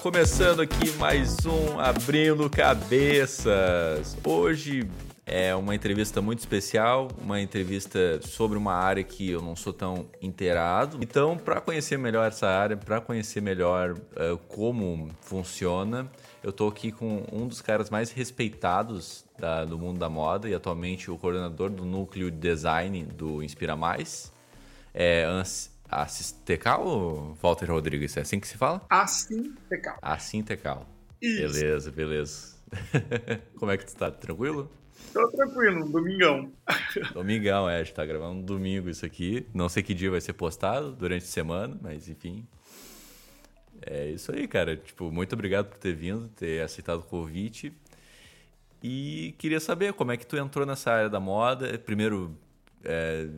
Começando aqui mais um Abrindo Cabeças. Hoje é uma entrevista muito especial, uma entrevista sobre uma área que eu não sou tão inteirado. Então, para conhecer melhor essa área, para conhecer melhor uh, como funciona, eu estou aqui com um dos caras mais respeitados da, do mundo da moda e atualmente o coordenador do núcleo de design do Inspira Mais. É Assistecal ou Walter Rodrigues? É assim que se fala? Assintecal. Assintecal. Isso. Beleza, beleza. Como é que tu tá? Tranquilo? Tô tranquilo, domingão. Domingão, é, a gente tá gravando um domingo isso aqui. Não sei que dia vai ser postado durante a semana, mas enfim. É isso aí, cara. Tipo, muito obrigado por ter vindo, ter aceitado o convite. E queria saber como é que tu entrou nessa área da moda. Primeiro, é,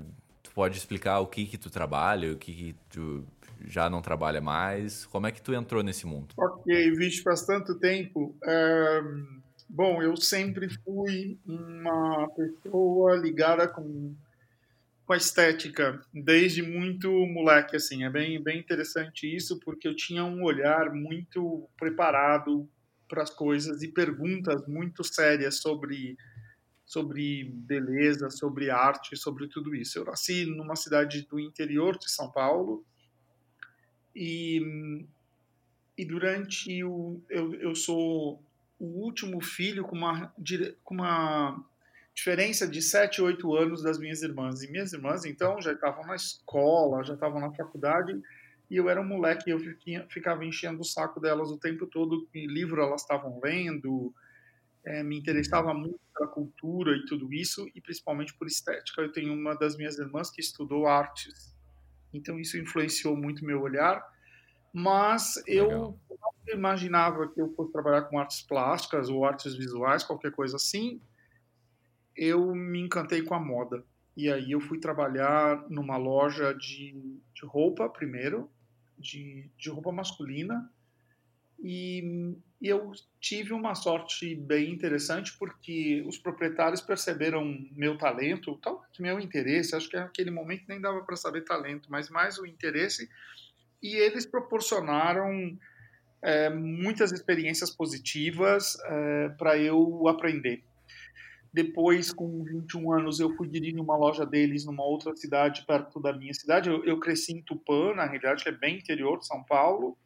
pode explicar o que que tu trabalha, o que que tu já não trabalha mais. Como é que tu entrou nesse mundo? Ok, visto faz tanto tempo. Bom, eu sempre fui uma pessoa ligada com, com a estética, desde muito moleque, assim. É bem, bem interessante isso, porque eu tinha um olhar muito preparado para as coisas e perguntas muito sérias sobre sobre beleza, sobre arte, sobre tudo isso. Eu nasci numa cidade do interior de São Paulo e, e durante o eu, eu sou o último filho com uma, com uma diferença de 7, 8 anos das minhas irmãs. E minhas irmãs, então, já estavam na escola, já estavam na faculdade, e eu era um moleque, eu ficava enchendo o saco delas o tempo todo, que livro elas estavam lendo, é, me interessava muito pela cultura e tudo isso, e principalmente por estética. Eu tenho uma das minhas irmãs que estudou artes, então isso influenciou muito meu olhar, mas eu imaginava que eu fosse trabalhar com artes plásticas ou artes visuais, qualquer coisa assim, eu me encantei com a moda. E aí eu fui trabalhar numa loja de, de roupa primeiro, de, de roupa masculina, e, eu tive uma sorte bem interessante porque os proprietários perceberam meu talento, tal meu interesse, acho que naquele momento nem dava para saber talento, mas mais o interesse, e eles proporcionaram é, muitas experiências positivas é, para eu aprender. Depois, com 21 anos, eu fui dirigir uma loja deles numa outra cidade perto da minha cidade. Eu, eu cresci em Tupã, na realidade, que é bem interior de São Paulo.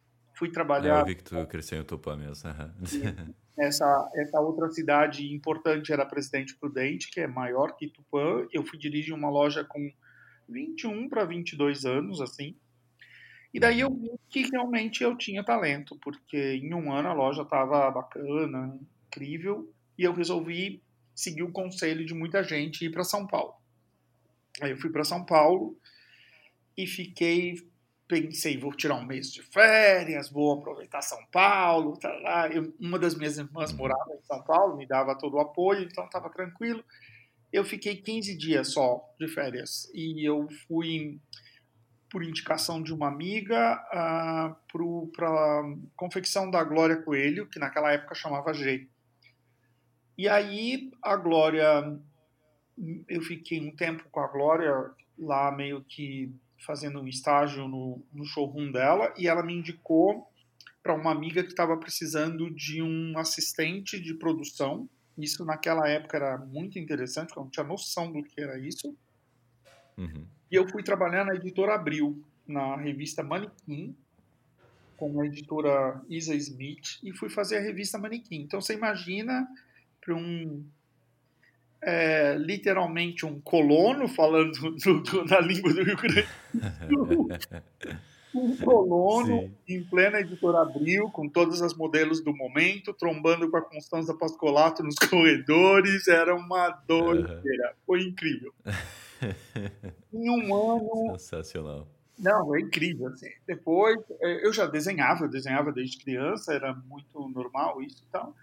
Fui trabalhar. É, eu vi que tu cresceu em Tupã mesmo. essa, essa outra cidade importante era Presidente Prudente, que é maior que Tupã. Eu fui dirigir uma loja com 21 para 22 anos, assim. E daí eu vi que realmente eu tinha talento, porque em um ano a loja estava bacana, incrível, e eu resolvi seguir o conselho de muita gente e ir para São Paulo. Aí eu fui para São Paulo e fiquei, pensei, vou tirar um mês de férias, vou aproveitar São Paulo, tá lá. Eu, uma das minhas irmãs morava em São Paulo, me dava todo o apoio, então estava tranquilo. Eu fiquei 15 dias só de férias e eu fui por indicação de uma amiga, uh, para a confecção da Glória Coelho, que naquela época chamava G. E aí a Glória, eu fiquei um tempo com a Glória lá meio que fazendo um estágio no, no showroom dela e ela me indicou para uma amiga que estava precisando de um assistente de produção. Isso naquela época era muito interessante, porque eu não tinha noção do que era isso. Uhum. E eu fui trabalhar na editora Abril, na revista Manequim, com a editora Isa Smith, e fui fazer a revista Manequim. Então você imagina para um. É, literalmente um colono falando do, do, na língua do Rio Grande do Sul. um colono Sim. em plena editora Abril, com todas as modelos do momento, trombando com a Constança Pascolato nos corredores, era uma doideira. Uhum. Foi incrível. em um ano. Sensacional. Não, é incrível. Assim. Depois, é, eu já desenhava, eu desenhava desde criança, era muito normal isso e tal.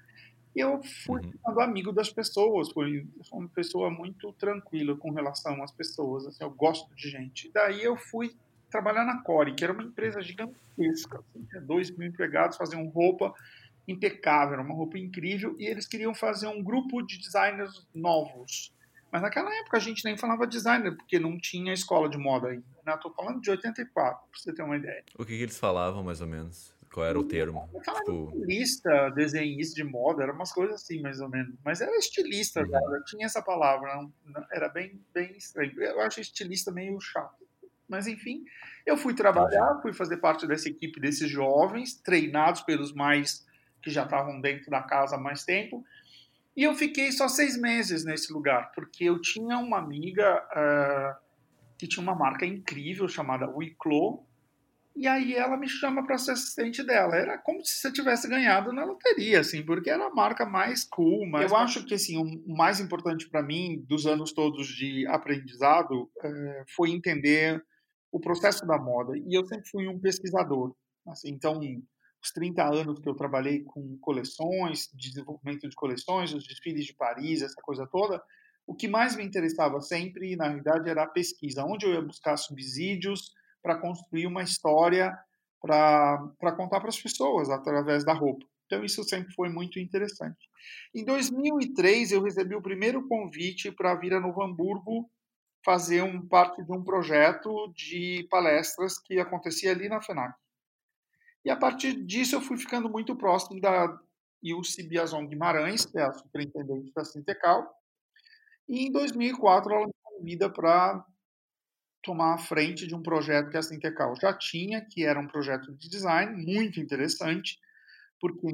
Eu fui uhum. ficando amigo das pessoas, fui uma pessoa muito tranquila com relação às pessoas, assim, eu gosto de gente. Daí eu fui trabalhar na Core, que era uma empresa gigantesca, assim, tinha dois mil empregados, faziam roupa impecável, era uma roupa incrível, e eles queriam fazer um grupo de designers novos. Mas naquela época a gente nem falava designer, porque não tinha escola de moda ainda. Né? Estou falando de 84, para você ter uma ideia. O que, que, eles falavam, mais ou menos? Qual era o termo? Eu tipo... estilista, desenhista de moda, era umas coisas assim, mais ou menos. Mas era estilista, uhum. cara, tinha essa palavra, era bem, bem estranho. Eu acho estilista meio chato. Mas enfim, eu fui trabalhar, fui fazer parte dessa equipe desses jovens, treinados pelos mais que já estavam dentro da casa há mais tempo. E eu fiquei só seis meses nesse lugar, porque eu tinha uma amiga uh, que tinha uma marca incrível chamada Wiclo, e aí ela me chama para ser assistente dela. Era como se você tivesse ganhado na loteria, assim, porque era a marca mais cool. Mais... Eu acho que assim, o mais importante para mim dos anos todos de aprendizado uh, foi entender o processo da moda. E eu sempre fui um pesquisador. Assim, então, os 30 anos que eu trabalhei com coleções, desenvolvimento de coleções, os desfiles de Paris, essa coisa toda, o que mais me interessava sempre, na realidade, era a pesquisa, onde eu ia buscar subsídios para construir uma história para contar para as pessoas através da roupa. Então, isso sempre foi muito interessante. Em 2003, eu recebi o primeiro convite para vir a Novo Hamburgo fazer um parte de um projeto de palestras que acontecia ali na FENAC. E a partir disso eu fui ficando muito próximo da Ilse Biazon Guimarães, que é a superintendente da Sintecal. E em 2004 ela me convida para tomar a frente de um projeto que a Sintecal já tinha, que era um projeto de design muito interessante, porque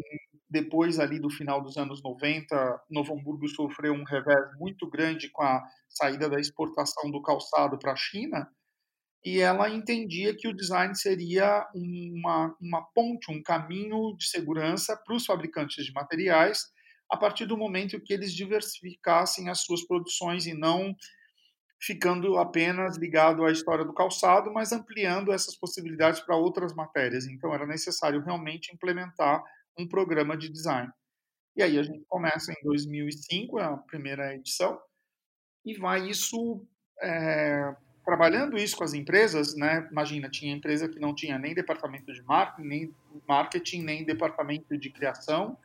depois ali do final dos anos 90, Novo Hamburgo sofreu um revés muito grande com a saída da exportação do calçado para a China, e ela entendia que o design seria uma, uma ponte, um caminho de segurança para os fabricantes de materiais, a partir do momento que eles diversificassem as suas produções e não ficando apenas ligado à história do calçado, mas ampliando essas possibilidades para outras matérias. Então, era necessário realmente implementar um programa de design. E aí a gente começa em 2005, é a primeira edição, e vai isso é, trabalhando isso com as empresas, né? Imagina, tinha empresa que não tinha nem departamento de marketing, nem marketing, nem departamento de criação.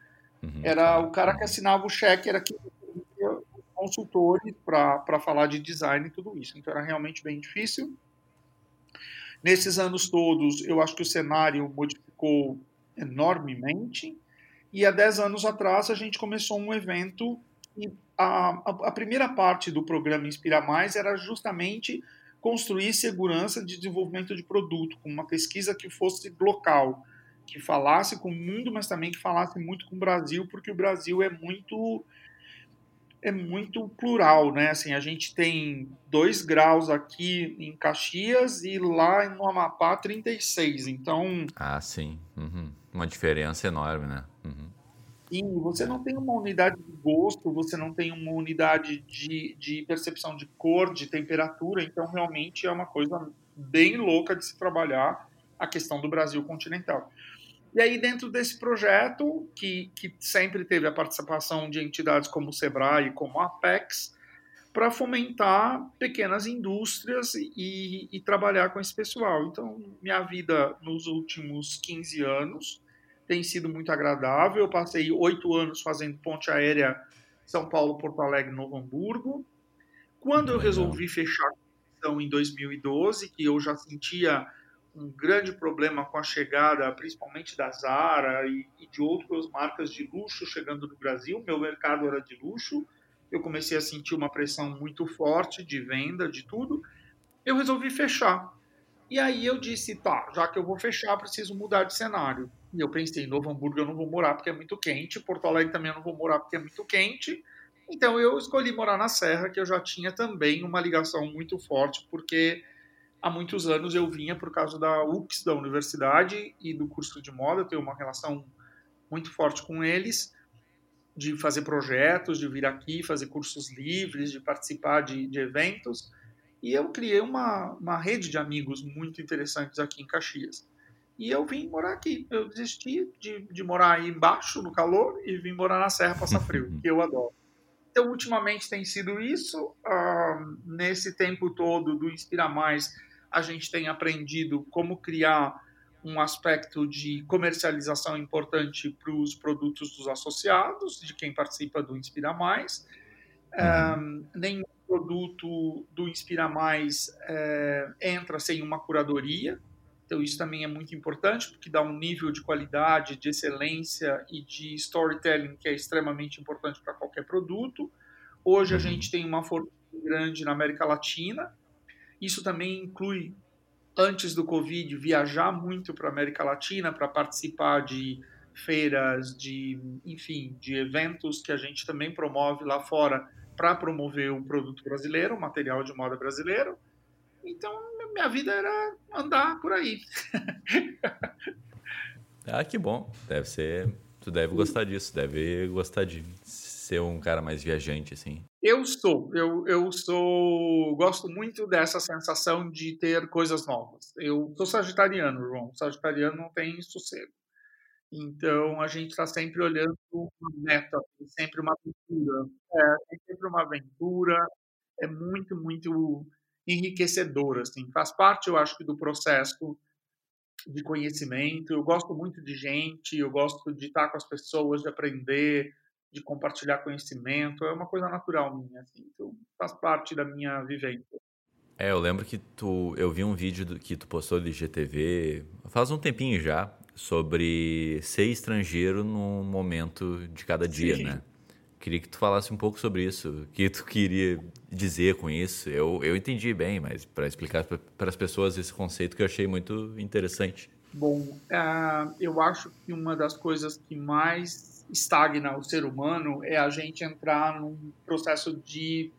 Uhum. Era o cara que assinava o cheque, era que consultores para falar de design e tudo isso. Então era realmente bem difícil. Nesses anos todos, eu acho que o cenário modificou enormemente. E há 10 anos atrás, a gente começou um evento e a, a, a primeira parte do programa Inspira Mais era justamente construir segurança de desenvolvimento de produto, com uma pesquisa que fosse local, que falasse com o mundo, mas também que falasse muito com o Brasil, porque o Brasil é muito é muito plural, né? Assim, a gente tem dois graus aqui em Caxias e lá no Amapá 36, então... Ah, sim. Uhum. Uma diferença enorme, né? Uhum. Sim, você não tem uma unidade de gosto, você não tem uma unidade de, de percepção de cor, de temperatura, então realmente é uma coisa bem louca de se trabalhar a questão do Brasil continental. E aí, dentro desse projeto, que, que sempre teve a participação de entidades como o SEBRAE e como a Apex, para fomentar pequenas indústrias e, e, trabalhar com esse pessoal. Então, minha vida nos últimos 15 anos tem sido muito agradável. Eu passei oito anos fazendo ponte aérea São Paulo, Porto Alegre, Novo Hamburgo. Quando eu resolvi fechar a comissão em 2012, que eu já sentia um grande problema com a chegada, principalmente da Zara e, e de outras marcas de luxo chegando no Brasil, meu mercado era de luxo, eu comecei a sentir uma pressão muito forte de venda, de tudo, eu resolvi fechar. E aí eu disse, tá, já que eu vou fechar, preciso mudar de cenário. E eu pensei, Novo Hamburgo eu não vou morar porque é muito quente, Porto Alegre também eu não vou morar porque é muito quente. Então eu escolhi morar na Serra, que eu já tinha também uma ligação muito forte, porque há muitos anos eu vinha por causa da UX da universidade e do curso de moda, eu tenho uma relação muito forte com eles, de fazer projetos, de vir aqui, fazer cursos livres, de participar de, de eventos. E eu criei uma, uma rede de amigos muito interessantes aqui em Caxias. E eu vim morar aqui. Eu desisti de, de morar aí embaixo, no calor, e vim morar na Serra Passa Frio, que eu adoro. Então, ultimamente tem sido isso. Uh, nesse tempo todo do Inspira Mais, a gente tem aprendido como criar um aspecto de comercialização importante para os produtos dos associados, de quem participa do Inspira Mais. Uhum. Um, nenhum produto do Inspira Mais é, entra sem uma curadoria. Então, isso também é muito importante, porque dá um nível de qualidade, de excelência e de storytelling que é extremamente importante para qualquer produto. Hoje, a uhum. gente tem uma força grande na América Latina. Isso também inclui, antes do Covid, viajar muito para a América Latina para participar de feiras, de, enfim, de eventos que a gente também promove lá fora para promover o produto brasileiro, o material de moda brasileiro. Então, minha vida era andar por aí. ah, que bom. Deve ser. Tu deve gostar disso, deve gostar de ser um cara mais viajante, assim. Eu sou, eu, eu sou, gosto muito dessa sensação de ter coisas novas. Eu sou sagitariano, João. Sagitariano não tem sossego. Então a gente está sempre olhando uma meta, sempre uma aventura. É, sempre uma aventura. É muito, muito enriquecedor, assim. Faz parte, eu acho, do processo de conhecimento. Eu gosto muito de gente, eu gosto de estar com as pessoas, de aprender, de compartilhar conhecimento. É uma coisa natural minha, assim. Então, faz parte da minha vivência. É, eu lembro que tu, eu vi um vídeo do, que tu postou de GTV faz um tempinho já sobre ser estrangeiro num momento de cada dia, Sim. né? Queria que tu falasse um pouco sobre isso. O que tu queria dizer com isso? Eu, eu entendi bem, mas para explicar para as pessoas esse conceito que eu achei muito interessante. Bom, uh, eu acho que uma das coisas que mais estagna o ser humano é a gente entrar num processo de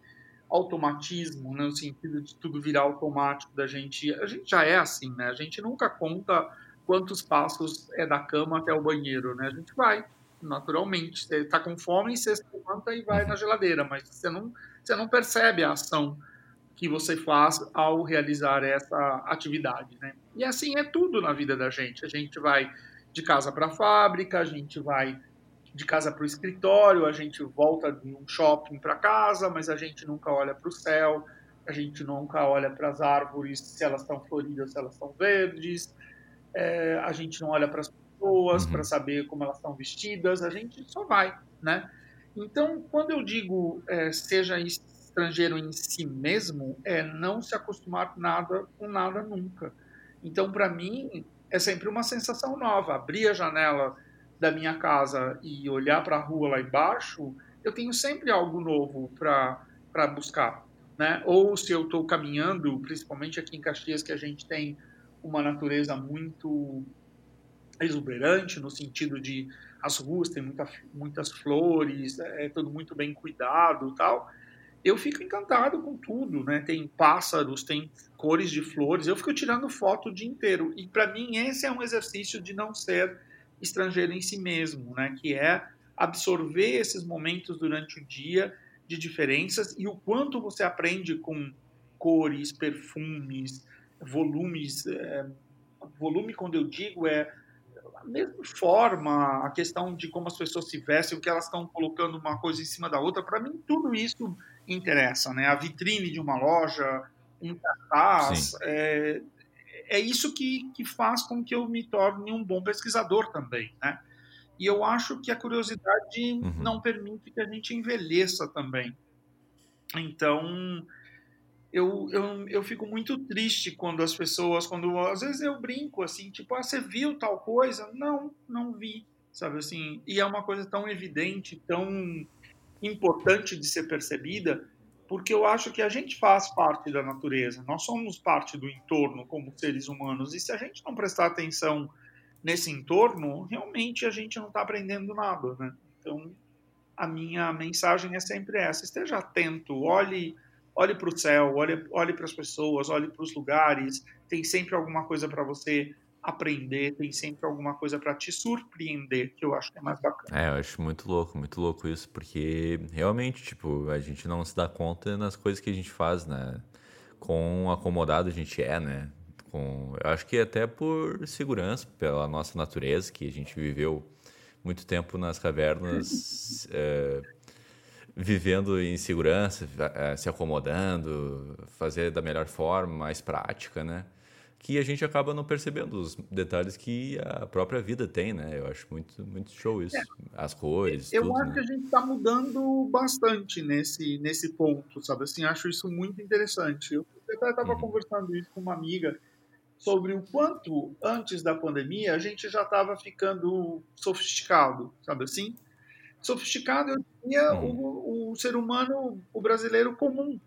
automatismo, né, no sentido de tudo virar automático da gente. A gente já é assim, né? A gente nunca conta quantos passos é da cama até o banheiro, né? A gente vai naturalmente. Você está com fome, você se levanta e vai na geladeira, mas você não, você não percebe a ação que você faz ao realizar essa atividade, né? E assim é tudo na vida da gente. A gente vai de casa para a fábrica, a gente vai de casa para o escritório, a gente volta de um shopping para casa, mas a gente nunca olha para o céu, a gente nunca olha para as árvores se elas estão floridas, se elas estão verdes, é, a gente não olha para as pessoas uhum. para saber como elas estão vestidas, a gente só vai, né? Então, quando eu digo é, seja estrangeiro em si mesmo, é não se acostumar nada com nada nunca. Então, para mim, é sempre uma sensação nova. Abrir a janela da minha casa e olhar para a rua lá embaixo, eu tenho sempre algo novo para buscar. Né? Ou se eu estou caminhando, principalmente aqui em Caxias, que a gente tem uma natureza muito exuberante no sentido de as ruas têm muita, muitas flores, é, é tudo muito bem cuidado, tal. Eu fico encantado com tudo, né? Tem pássaros, tem cores de flores. Eu fico tirando foto o dia inteiro. E para mim esse é um exercício de não ser estrangeiro em si mesmo, né? Que é absorver esses momentos durante o dia de diferenças e o quanto você aprende com cores, perfumes, volumes. É, volume, quando eu digo, é a mesma forma, a questão de como as pessoas se vestem, o que elas estão colocando uma coisa em cima da outra, para mim tudo isso interessa, né? A vitrine de uma loja, um cartaz, é, é isso que, que faz com que eu me torne um bom pesquisador também, né? E eu acho que a curiosidade uhum. não permite que a gente envelheça também. Então, eu, eu, eu fico muito triste quando as pessoas, quando às vezes eu brinco assim, tipo, ah, você viu tal coisa? Não, não vi, sabe assim? E é uma coisa tão evidente, tão importante de ser percebida, porque eu acho que a gente faz parte da natureza, nós somos parte do entorno como seres humanos, e se a gente não prestar atenção nesse entorno, realmente a gente não está aprendendo nada, né? Então, a minha mensagem é sempre essa: esteja atento, olhe olhe para o céu, olhe, olhe para as pessoas, olhe para os lugares. Tem sempre alguma coisa para você aprender, tem sempre alguma coisa para te surpreender, que eu acho que é mais bacana. É, eu acho muito louco, muito louco isso, porque realmente, tipo, a gente não se dá conta nas coisas que a gente faz, né? Com acomodado a gente é, né? Com, eu acho que até por segurança, pela nossa natureza, que a gente viveu muito tempo nas cavernas. é, vivendo em segurança, eh, se acomodando, fazer da melhor forma, mais prática, né? Que a gente acaba não percebendo os detalhes que a própria vida tem, né? Eu acho muito, muito show isso. É. As cores. Eu tudo, acho né? que a gente está mudando bastante nesse, nesse ponto, sabe? Assim, acho isso muito interessante. Eu até estava uhum. conversando isso com uma amiga sobre o quanto antes da pandemia a gente já estava ficando sofisticado, sabe assim? Sofisticado eu diria uhum. o, o ser humano, o brasileiro comum,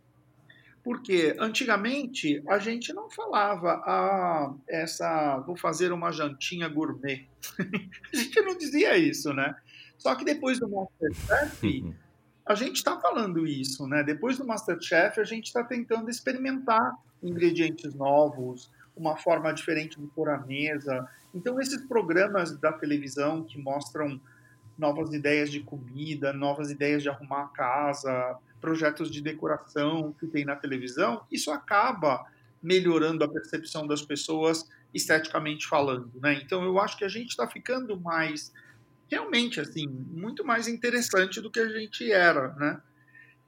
porque antigamente a gente não falava ah, essa vou fazer uma jantinha gourmet. a gente não dizia isso, né? Só que depois do Masterchef, a gente está falando isso, né? Depois do Masterchef, a gente está tentando experimentar ingredientes novos, uma forma diferente de pôr a mesa. Então, esses programas da televisão que mostram novas ideias de comida, novas ideias de arrumar a casa, projetos de decoração que tem na televisão, isso acaba melhorando a percepção das pessoas esteticamente falando, né? Então eu acho que a gente está ficando mais realmente assim muito mais interessante do que a gente era, né?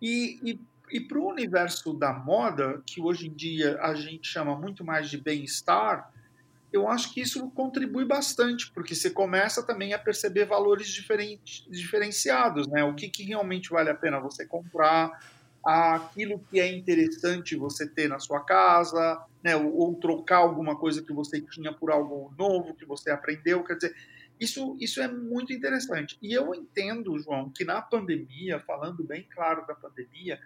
E, e, e para o universo da moda, que hoje em dia a gente chama muito mais de bem-estar, eu acho que isso contribui bastante, porque você começa também a perceber valores diferentes, diferenciados, né? O que, que realmente vale a pena você comprar, aquilo que é interessante você ter na sua casa, né? Ou, ou trocar alguma coisa que você tinha por algo novo que você aprendeu, quer dizer, isso, isso é muito interessante. E eu entendo, João, que na pandemia, falando bem claro da pandemia,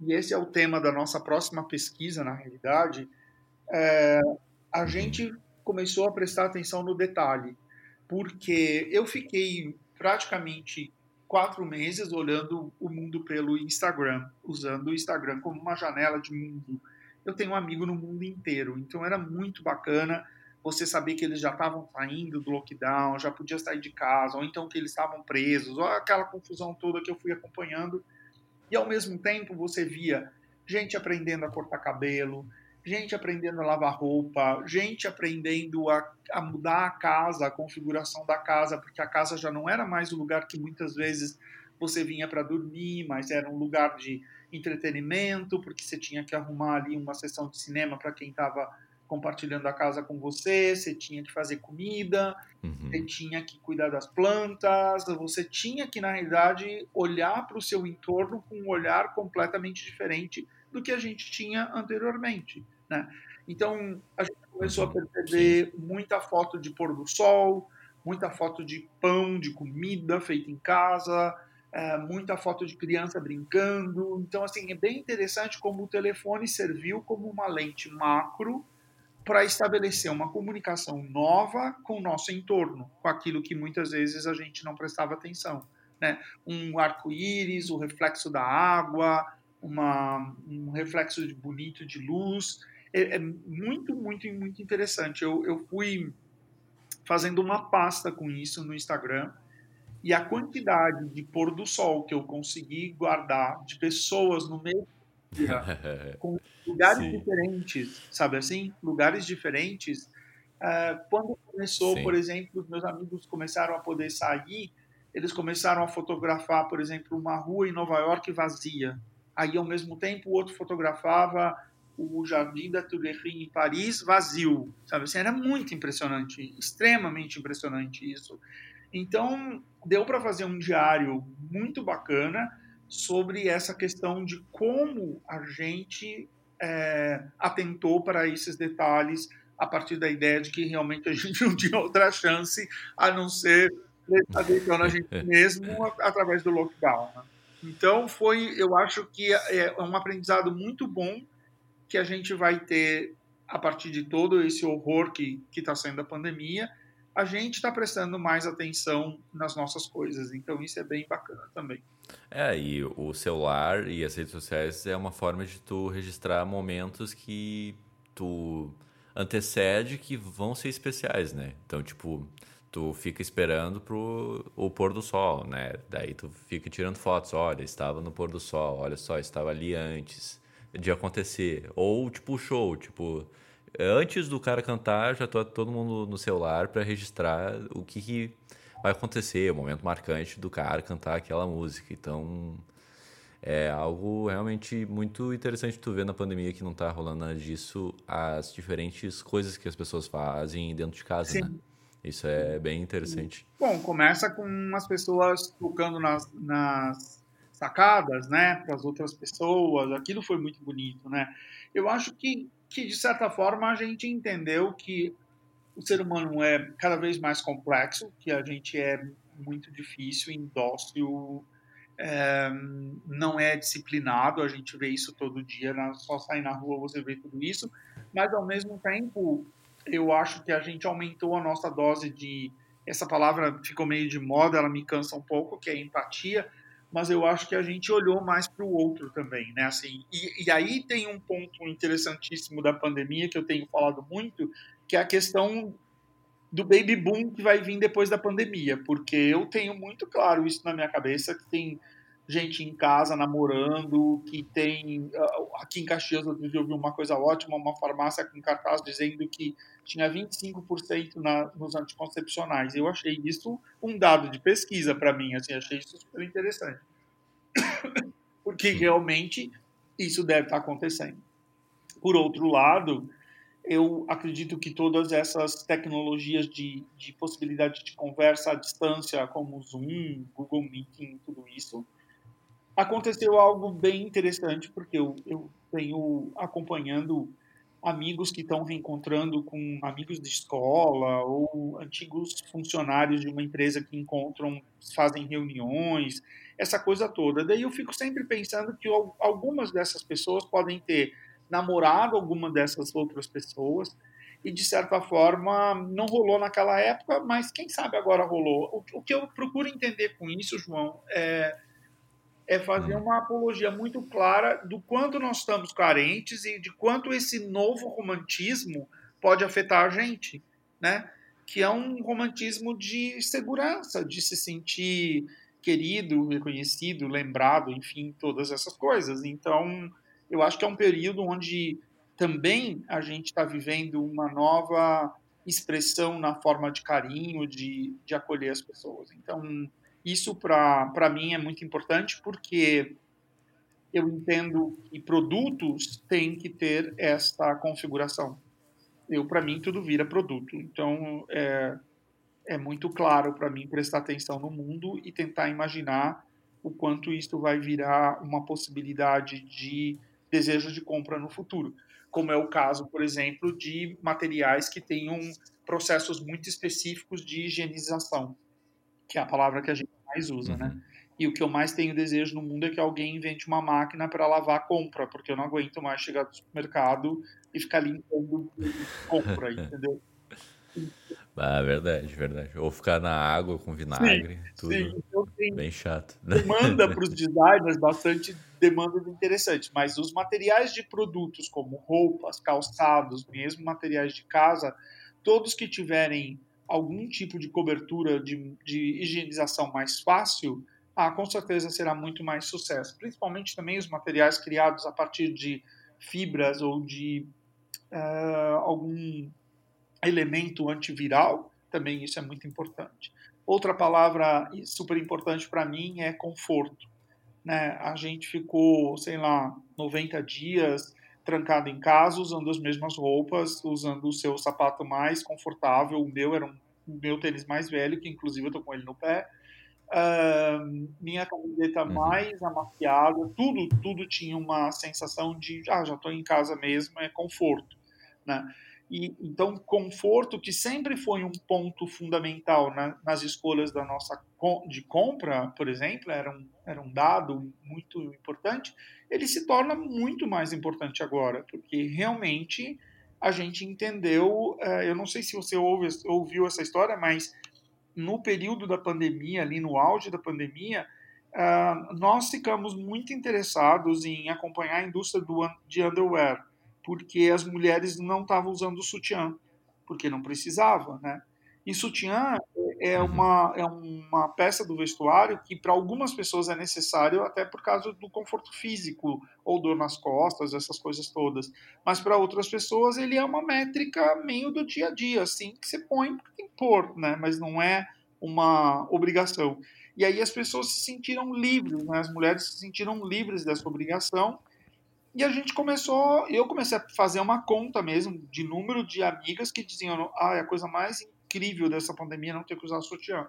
e esse é o tema da nossa próxima pesquisa, na realidade, é, a gente começou a prestar atenção no detalhe, porque eu fiquei praticamente quatro meses olhando o mundo pelo Instagram, usando o Instagram como uma janela de mundo. Eu tenho um amigo no mundo inteiro, então era muito bacana você saber que eles já estavam saindo do lockdown, já podia sair de casa, ou então que eles estavam presos, ou aquela confusão toda que eu fui acompanhando. E ao mesmo tempo você via gente aprendendo a cortar cabelo, gente aprendendo a lavar roupa, gente aprendendo a, a, mudar a casa, a configuração da casa, porque a casa já não era mais o lugar que muitas vezes você vinha para dormir, mas era um lugar de entretenimento, porque você tinha que arrumar ali uma sessão de cinema para quem estava compartilhando a casa com você, você tinha que fazer comida, uhum. você tinha que cuidar das plantas, você tinha que, na realidade, olhar para o seu entorno com um olhar completamente diferente do que a gente tinha anteriormente. Né? Então, a gente começou a perceber muita foto de pôr do sol, muita foto de pão, de comida feita em casa, é, muita foto de criança brincando. Então, assim, é bem interessante como o telefone serviu como uma lente macro para estabelecer uma comunicação nova com o nosso entorno, com aquilo que muitas vezes a gente não prestava atenção. Né? Um arco-íris, o reflexo da água, uma, um reflexo de bonito de luz é, é muito, muito, muito interessante. Eu, eu fui fazendo uma pasta com isso no Instagram e a quantidade de pôr do sol que eu consegui guardar de pessoas no meio dia, com lugares Sim. diferentes, sabe assim? Lugares diferentes. Uh, quando começou, Sim. por exemplo, os meus amigos começaram a poder sair, eles começaram a fotografar, por exemplo, uma rua em Nova York vazia. Aí, ao mesmo tempo, o outro fotografava o Jardim da Tuileries em Paris vazio, sabe assim, era muito impressionante, extremamente impressionante isso. Então, deu para fazer um diário muito bacana sobre essa questão de como a gente é, atentou para esses detalhes a partir da ideia de que realmente a gente não tinha outra chance a não ser prestar atenção na gente mesmo através do lockdown. Né? Então, foi, eu acho que é, é um aprendizado muito bom que a gente vai ter a partir de todo esse horror que está sendo a pandemia, a gente está prestando mais atenção nas nossas coisas. Então isso é bem bacana também. É, e o celular e as redes sociais é uma forma de tu registrar momentos que tu antecede que vão ser especiais, né? Então, tipo, tu fica esperando pro o pôr do sol, né? Daí tu fica tirando fotos, olha, estava no pôr do sol, olha só, estava ali antes de acontecer. Ou, tipo, show, tipo, antes do cara cantar, já tô todo mundo no celular para registrar o que, que, vai acontecer, o momento marcante do cara cantar aquela música. Então, é algo realmente muito interessante tu ver na pandemia que não tá rolando nada disso, as diferentes coisas que as pessoas fazem dentro de casa, Sim. né? Isso é bem interessante. Bom, começa com as pessoas tocando nas, nas sacadas, né, para as outras pessoas. Aquilo foi muito bonito, né? Eu acho que que, de certa forma, a gente entendeu que o ser humano é cada vez mais complexo, que a gente é muito difícil, indócil, é, não é disciplinado, a gente vê isso todo dia, só sair na rua você vê tudo isso, mas ao mesmo tempo eu acho que a gente aumentou a nossa dose de essa palavra ficou meio de moda, ela me cansa um pouco, que é empatia, mas eu acho que a gente olhou mais para o outro também, né? Assim, e, e, aí tem um ponto interessantíssimo da pandemia que eu tenho falado muito, que é a questão do baby boom que vai vir depois da pandemia, porque eu tenho muito claro isso na minha cabeça que tem gente em casa namorando, que tem ah, aqui em Caxias eu vi uma coisa ótima, uma farmácia com cartaz dizendo que tinha 25% na, nos anticoncepcionais. Eu achei isso um dado de pesquisa para mim, assim, achei isso super interessante. Porque realmente isso deve estar acontecendo. Por outro lado, eu acredito que todas essas tecnologias de, de possibilidade de conversa à distância, como Zoom, Google Meeting, tudo isso, aconteceu algo bem interessante, porque eu, eu venho acompanhando amigos que estão reencontrando com amigos de escola ou antigos funcionários de uma empresa que encontram, fazem reuniões, essa coisa toda. Daí eu fico sempre pensando que algumas dessas pessoas podem ter namorado alguma dessas outras pessoas e de certa forma não rolou naquela época, mas quem sabe agora rolou. O, que eu procuro entender com isso, João, é é fazer hum. uma apologia muito clara do quanto nós estamos carentes e de quanto esse novo romantismo pode afetar a gente, né? Que é um romantismo de segurança, de se sentir querido, reconhecido, lembrado, enfim, todas essas coisas. Então, eu acho que é um período onde também a gente está vivendo uma nova expressão na forma de carinho, de, de acolher as pessoas. Então, isso, para mim, é muito importante porque eu entendo que produtos têm que ter essa configuração. Eu, para mim, tudo vira produto. Então, é, é muito claro para mim prestar atenção no mundo e tentar imaginar o quanto isso vai virar uma possibilidade de desejo de compra no futuro. Como é o caso, por exemplo, de materiais que tenham processos muito específicos de higienização, que é a palavra que a gente mais usa, né? uhum. né? E o que eu mais tenho desejo no mundo é que alguém invente uma máquina para lavar a compra, porque eu não aguento mais chegar do supermercado e ficar limpando compra, entendeu? Ah, verdade, verdade. Ou ficar na água com vinagre, sim, tudo sim. Então, bem chato. Demanda para os designers bastante demandas interessantes, mas os materiais de produtos como roupas, calçados, mesmo materiais de casa, todos que tiverem algum tipo de cobertura de, de higienização mais fácil, ah, com certeza será muito mais sucesso. Principalmente também os materiais criados a partir de fibras ou de uh, algum elemento antiviral, também isso é muito importante. Outra palavra super importante para mim é conforto. Né? A gente ficou, sei lá, 90 dias trancado em casa, usando as mesmas roupas, usando o seu sapato mais confortável. O meu era um, o meu tênis mais velho, que inclusive eu tô com ele no pé. Uh, minha camiseta uhum. mais amaciada, tudo, tudo tinha uma sensação de, ah, já estou em casa mesmo, é conforto, né? E, então, conforto, que sempre foi um ponto fundamental na, nas escolhas da nossa de compra, por exemplo, era um, era um dado muito importante, ele se torna muito mais importante agora, porque realmente a gente entendeu. Eh, eu não sei se você ouve, ouviu essa história, mas no período da pandemia, ali no auge da pandemia, uh, nós ficamos muito interessados em acompanhar a indústria do, de underwear porque as mulheres não estavam usando sutiã, porque não precisava, né? E sutiã é uhum. uma, é uma peça do vestuário que para algumas pessoas é necessário até por causa do conforto físico ou dor nas costas, essas coisas todas. Mas para outras pessoas ele é uma métrica meio do dia a dia, assim, que você põe porque tem que pôr, né? Mas não é uma obrigação. E aí as pessoas se sentiram livres, né? As mulheres se sentiram livres dessa obrigação e a gente começou, eu comecei a fazer uma conta mesmo de número de amigas que diziam: ah, é a coisa mais incrível dessa pandemia não ter que usar sutiã.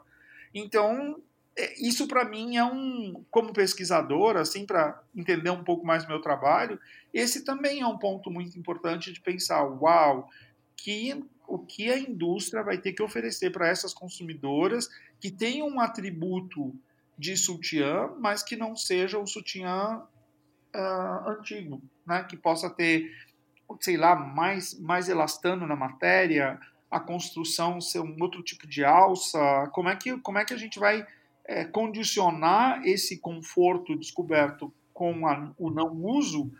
Então, é, isso para mim é um, como pesquisador, assim, para entender um pouco mais meu trabalho, esse também é um ponto muito importante de pensar, uau, que o que a indústria vai ter que oferecer para essas consumidoras que tenham um atributo de sutiã, mas que não seja o sutiã uh, antigo, né? Que possa ter, sei lá, mais mais elastano na matéria, a construção ser um outro tipo de alça. Como é que como é que a gente vai é, condicionar esse conforto descoberto com a, o não uso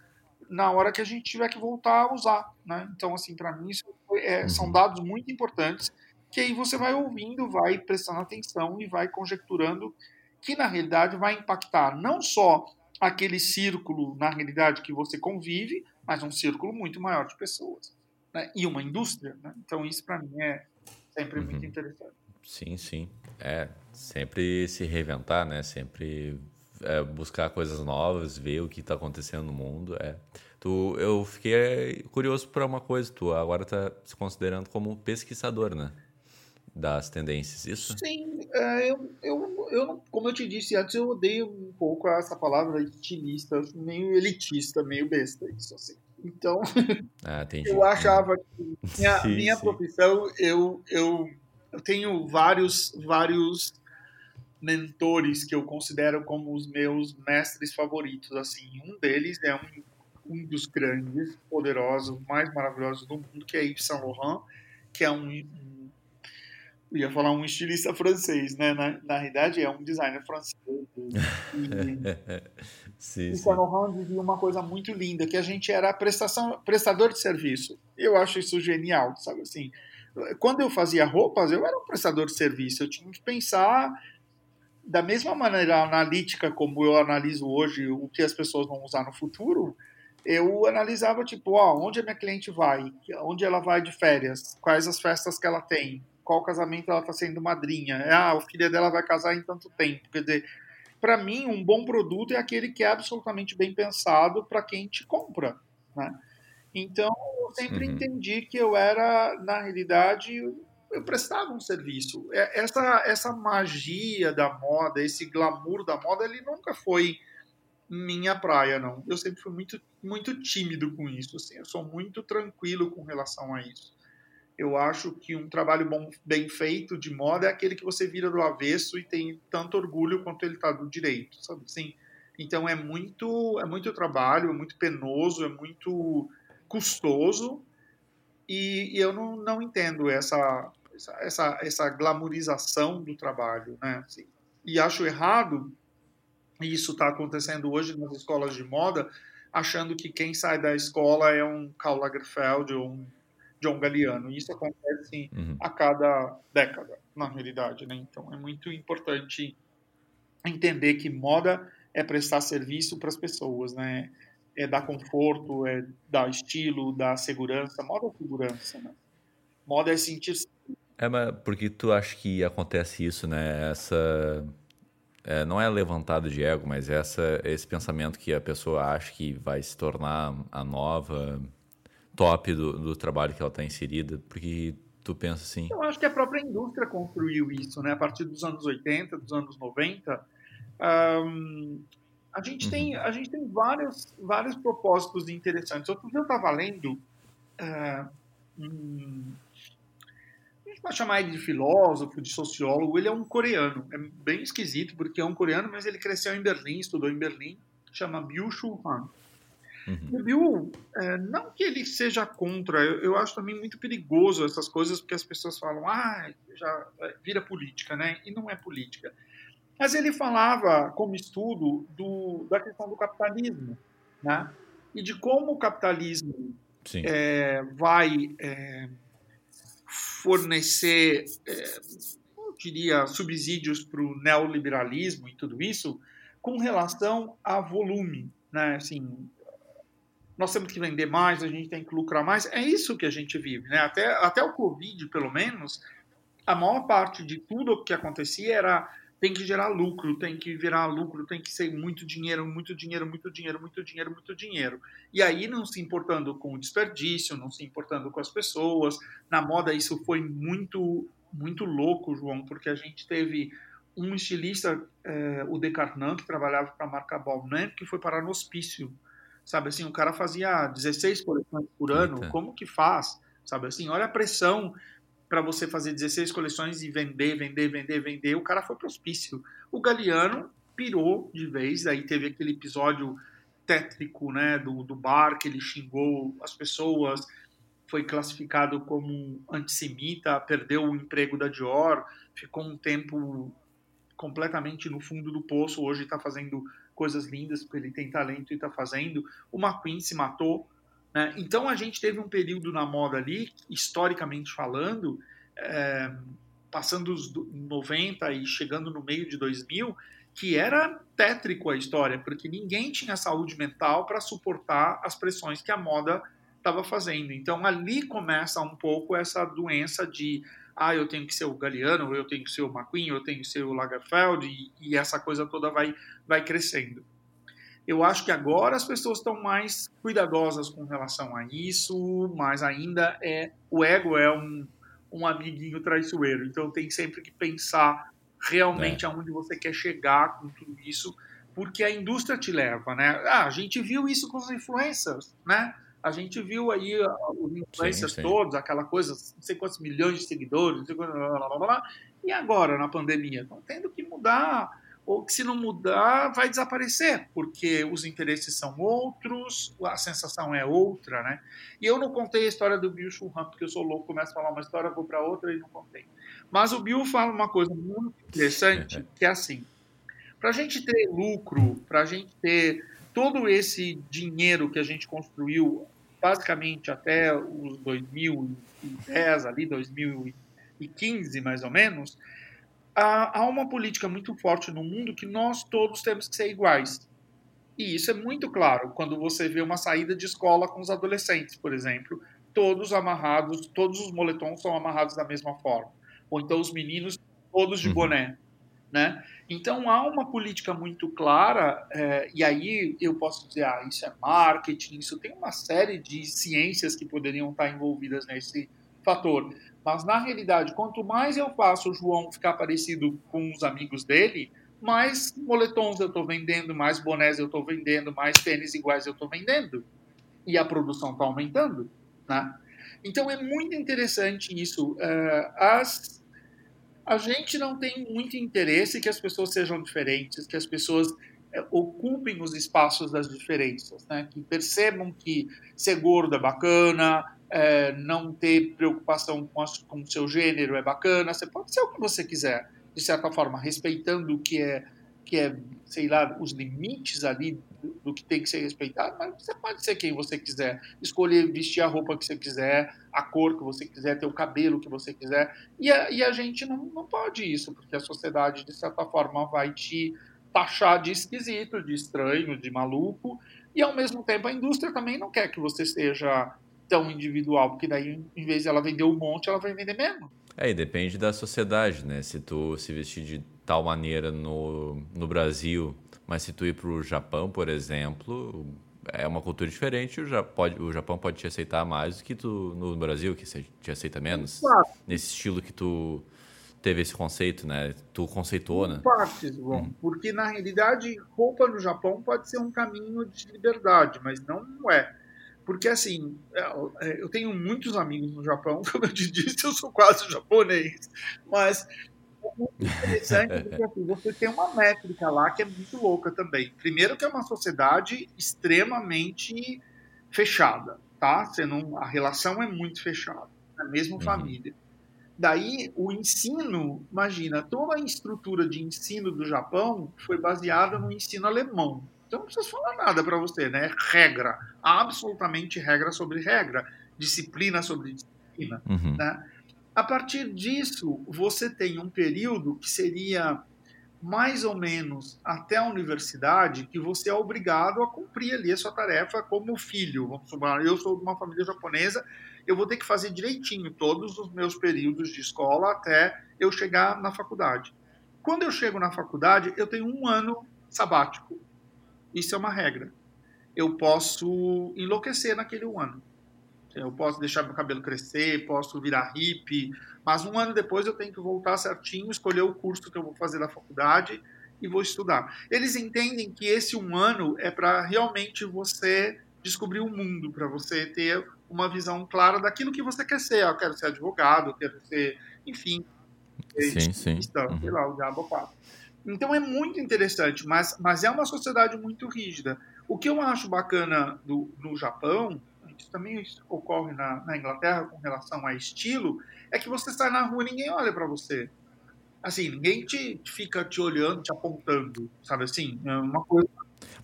na hora que a gente tiver que voltar a usar, né? Então, assim, para mim isso é, uhum. são dados muito importantes que aí você vai ouvindo, vai prestando atenção e vai conjecturando que na realidade vai impactar não só aquele círculo na realidade que você convive, mas um círculo muito maior de pessoas né? e uma indústria. Né? Então isso para mim é sempre uhum. muito interessante. Sim, sim. É sempre se reinventar, né? Sempre é, buscar coisas novas, ver o que está acontecendo no mundo. É. Tu, eu fiquei curioso por uma coisa. Tu agora está se considerando como pesquisador, né? Das tendências, isso? Sim, é, eu, eu, eu, como eu te disse antes, eu odeio um pouco essa palavra estilista, meio elitista, meio besta, isso assim. Então, ah, eu achava que minha, sim, minha sim. profissão, eu, eu eu tenho vários, vários mentores que eu considero como os meus mestres favoritos. Assim, um deles é um, um dos grandes, poderosos, mais maravilhosos do mundo, que é Yves Saint Laurent, que é um, um ia falar um estilista francês, né? Na, na realidade é um designer francês. Sim, e Saint Laurent dizia uma coisa muito linda, que a gente era prestação, prestador de serviço. Eu acho isso genial, sabe assim? quando eu fazia roupas, eu era um prestador de serviço, eu tinha que pensar da mesma maneira analítica como eu analiso hoje o que as pessoas vão usar no futuro, eu analisava tipo, ó, onde a minha cliente vai, onde ela vai de férias, quais as festas que ela tem, qual casamento ela está sendo madrinha, ah, a filha dela vai casar em tanto tempo, quer dizer, para mim um bom produto é aquele que é absolutamente bem pensado para quem te compra, né? Então, eu sempre uhum. entendi que eu era, na realidade, eu prestava um serviço. É, essa, essa magia da moda, esse glamour da moda, ele nunca foi minha praia, não. Eu sempre fui muito, muito tímido com isso. Assim. Eu sou muito tranquilo com relação a isso. Eu acho que um trabalho bom, bem feito de moda é aquele que você vira do avesso e tem tanto orgulho quanto ele está do direito, sabe? Assim, então é muito, é muito trabalho, é muito penoso, é muito custoso e, e eu não, não entendo essa, essa, essa glamorização do trabalho, né? Assim, e acho errado, e isso está acontecendo hoje nas escolas de moda, achando que quem sai da escola é um Karl Lagerfeld ou um John Galliano. Isso acontece uhum. a cada década, na realidade, né? Então é muito importante entender que moda é prestar serviço para as pessoas, né? é dar conforto, é dar estilo, dar segurança. Moda é segurança, né? Moda é sentir. É, mas porque tu acha que acontece isso, né? Essa. É, não é levantado de ego, mas essa, esse pensamento que a pessoa acha que vai se tornar a nova top do, do trabalho que ela está inserida, porque tu pensa assim. Eu acho que a própria indústria construiu isso, né? A partir dos anos 80, dos anos 90. Um, a gente, uhum. tem, a gente tem vários, vários propósitos interessantes. Outro dia eu estava lendo. Uh, um, a gente pode chamar ele de filósofo, de sociólogo. Ele é um coreano. É bem esquisito, porque é um coreano, mas ele cresceu em Berlim, estudou em Berlim. Chama Byung-Chul Han. Uhum. O Bill, é, não que ele seja contra, eu, eu, acho também muito perigoso essas coisas, porque as pessoas falam, ah, já é, vira política, né? E não é política. Mas ele falava, como estudo, do, da questão do capitalismo, né? E de como o capitalismo é, vai é, fornecer, é, eu diria, subsídios para o neoliberalismo e tudo isso, com relação a volume, né? Assim, nós temos que vender mais, a gente tem que lucrar mais. É isso que a gente vive, né? Até, até o Covid, pelo menos, a maior parte de tudo o que acontecia era tem que gerar lucro, tem que virar lucro, tem que ser muito dinheiro, muito dinheiro, muito dinheiro, muito dinheiro, muito dinheiro. E aí não se importando com o desperdício, não se importando com as pessoas. Na moda isso foi muito muito louco, João, porque a gente teve um estilista, é, o Decarnan, que trabalhava para a marca Balmain, que foi parar no hospício. Sabe assim, o cara fazia 16 coleções por ano, Eita. como que faz? Sabe assim, olha a pressão para você fazer 16 coleções e vender, vender, vender, vender. O cara foi para o hospício. O Galeano pirou de vez, aí teve aquele episódio tétrico, né, do, do bar, que ele xingou as pessoas, foi classificado como antissemita, perdeu o emprego da Dior, ficou um tempo completamente no fundo do poço, hoje está fazendo coisas lindas, porque ele tem talento e está fazendo. O McQueen se matou. Né? Então a gente teve um período na moda ali, historicamente falando, é, passando os 90 e chegando no meio de 2000, que era tétrico a história, porque ninguém tinha saúde mental para suportar as pressões que a moda estava fazendo. Então ali começa um pouco essa doença de ah, eu tenho que ser o Galeano, eu tenho que ser o McQueen, eu tenho que ser o Lagerfeld, e, e essa coisa toda vai, vai crescendo. Eu acho que agora as pessoas estão mais cuidadosas com relação a isso, mas ainda é o ego é um, um amiguinho traiçoeiro. Então tem sempre que pensar realmente é. aonde você quer chegar com tudo isso, porque a indústria te leva, né? Ah, a gente viu isso com os influencers, né? A gente viu aí os influencers sim, sim. todos, aquela coisa, não sei quantos milhões de seguidores, não sei quantos, blá, blá, blá, e agora na pandemia? Estão tendo que mudar, ou que se não mudar, vai desaparecer, porque os interesses são outros, a sensação é outra, né? E eu não contei a história do Bill Churran, porque eu sou louco, começo a falar uma história, vou para outra e não contei. Mas o Bill fala uma coisa muito interessante, que é assim, para a gente ter lucro, para a gente ter todo esse dinheiro que a gente construiu basicamente até os 2010, ali 2015 mais ou menos, há, há uma política muito forte no mundo que nós todos temos que ser iguais. E isso é muito claro quando você vê uma saída de escola com os adolescentes, por exemplo, todos amarrados, todos os moletons são amarrados da mesma forma. Ou então os meninos todos de uhum. boné. Né? Então há uma política muito clara, é, e aí eu posso dizer, ah, isso é marketing, isso tem uma série de ciências que poderiam estar envolvidas nesse fator. Mas na realidade, quanto mais eu faço o João ficar parecido com os amigos dele, mais moletons eu estou vendendo, mais bonés eu estou vendendo, mais tênis iguais eu estou vendendo. E a produção está aumentando. Né? Então é muito interessante isso. Uh, as a gente não tem muito interesse que as pessoas sejam diferentes, que as pessoas é, ocupem os espaços das diferenças, né? que percebam que ser gordo é bacana, é, não ter preocupação com, com o seu gênero é bacana, você pode ser o que você quiser, de certa forma, respeitando o que é que é, sei lá, os limites ali do, que tem que ser respeitado, mas você pode ser quem você quiser, escolher vestir a roupa que você quiser, a cor que você quiser, ter o cabelo que você quiser, e a, e a gente não, não pode isso, porque a sociedade, de certa forma, vai te taxar de esquisito, de estranho, de maluco, e ao mesmo tempo a indústria também não quer que você seja tão individual, porque daí, em vez de ela vender um monte, ela vai vender menos. É, e depende da sociedade, né? Se tu se vestir de tal maneira no, no Brasil, mas se tu ir para o Japão, por exemplo, é uma cultura diferente, o, Japão pode, o Japão pode te aceitar mais do que tu no Brasil, que te aceita menos. Claro. Nesse estilo que tu teve esse conceito, né? Tu conceitou, né? Partes, João, hum. porque na realidade roupa no Japão pode ser um caminho de liberdade, mas não é. Porque, assim, é, é, eu tenho muitos amigos no Japão, como eu te disse, eu sou quase japonês, mas muito interessante assim, você tem uma métrica lá que é muito louca também. Primeiro que é uma sociedade extremamente fechada, tá? Você não, a relação é muito fechada, a mesma uhum. família. Daí, o ensino, imagina, toda a estrutura de ensino do Japão foi baseada no ensino alemão. Então não precisa falar nada para você, né? Regra, absolutamente regra sobre regra, disciplina sobre disciplina, uhum. né? A partir disso, você tem um período que seria mais ou menos até a universidade que você é obrigado a cumprir ali a sua tarefa como filho. Vamos supor, eu sou de uma família japonesa, eu vou ter que fazer direitinho todos os meus períodos de escola até eu chegar na faculdade. Quando eu chego na faculdade, eu tenho um ano sabático. Isso é uma regra. Eu posso enlouquecer naquele um ano. Eu posso deixar meu cabelo crescer, posso virar hippie, mas um ano depois eu tenho que voltar certinho, escolher o curso que eu vou fazer na faculdade e vou estudar. Eles entendem que esse um ano é para realmente você descobrir o mundo, para você ter uma visão clara daquilo que você quer ser. Eu quero ser advogado, eu quero ser, enfim, sim, sim. Uhum. sei lá, o diabo. Então é muito interessante, mas, mas é uma sociedade muito rígida. O que eu acho bacana do, no Japão, isso também ocorre na, na Inglaterra com relação a estilo, é que você sai na rua e ninguém olha para você. Assim, ninguém te fica te olhando, te apontando, sabe assim? É uma coisa.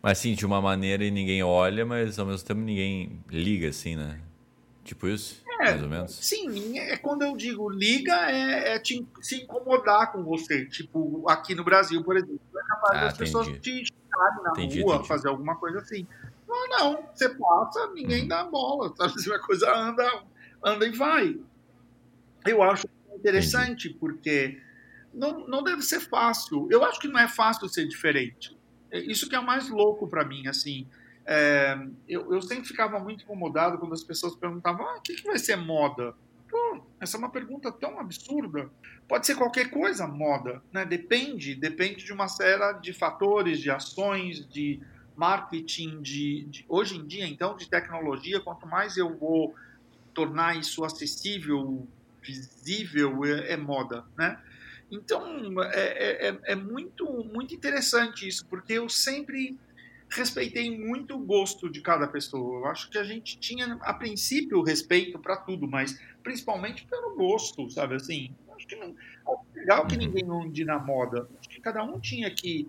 Mas assim, de uma maneira e ninguém olha, mas ao mesmo tempo ninguém liga, assim, né? Tipo isso, é, mais ou menos? Sim, é quando eu digo liga, é, é te, se incomodar com você. Tipo, aqui no Brasil, por exemplo, é capaz ah, das pessoas te chamarem na entendi, rua, entendi. fazer alguma coisa assim. Não, não, você passa, ninguém uhum. dá bola, sabe? Se a coisa anda, anda e vai. Eu acho interessante, entendi. porque não, não deve ser fácil. Eu acho que não é fácil ser diferente. É isso que é o mais louco para mim, assim. É, eu, eu, sempre ficava muito incomodado quando as pessoas perguntavam: ah, o que, que vai ser moda? Pô, essa é uma pergunta tão absurda. Pode ser qualquer coisa moda, né? Depende, depende de uma série de fatores, de ações, de marketing, de, de hoje em dia, então, de tecnologia. Quanto mais eu vou tornar isso acessível, visível, é, é moda, né? Então, é, é, é, muito, muito interessante isso, porque eu sempre respeitei muito o gosto de cada pessoa. Eu acho que a gente tinha, a princípio, respeito para tudo, mas principalmente pelo gosto, sabe assim? Acho que não, é legal que ninguém ande na moda. Acho que cada um tinha que.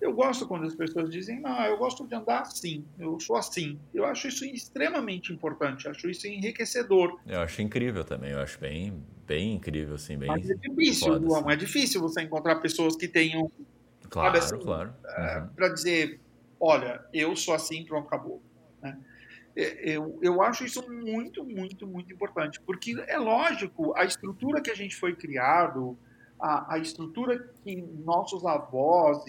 Eu gosto quando as pessoas dizem, não, eu gosto de andar assim, eu sou assim. Eu acho isso extremamente importante, acho isso enriquecedor. Eu acho incrível também, eu acho bem, bem incrível, assim, bem. Mas é difícil, foda, assim. é difícil você encontrar pessoas que tenham. Claro, assim, claro. É, uhum. Para dizer, olha, eu sou assim, pronto, acabou. Né? Eu, eu acho isso muito, muito, muito importante, porque é lógico, a estrutura que a gente foi criado, a, a estrutura que nossos avós,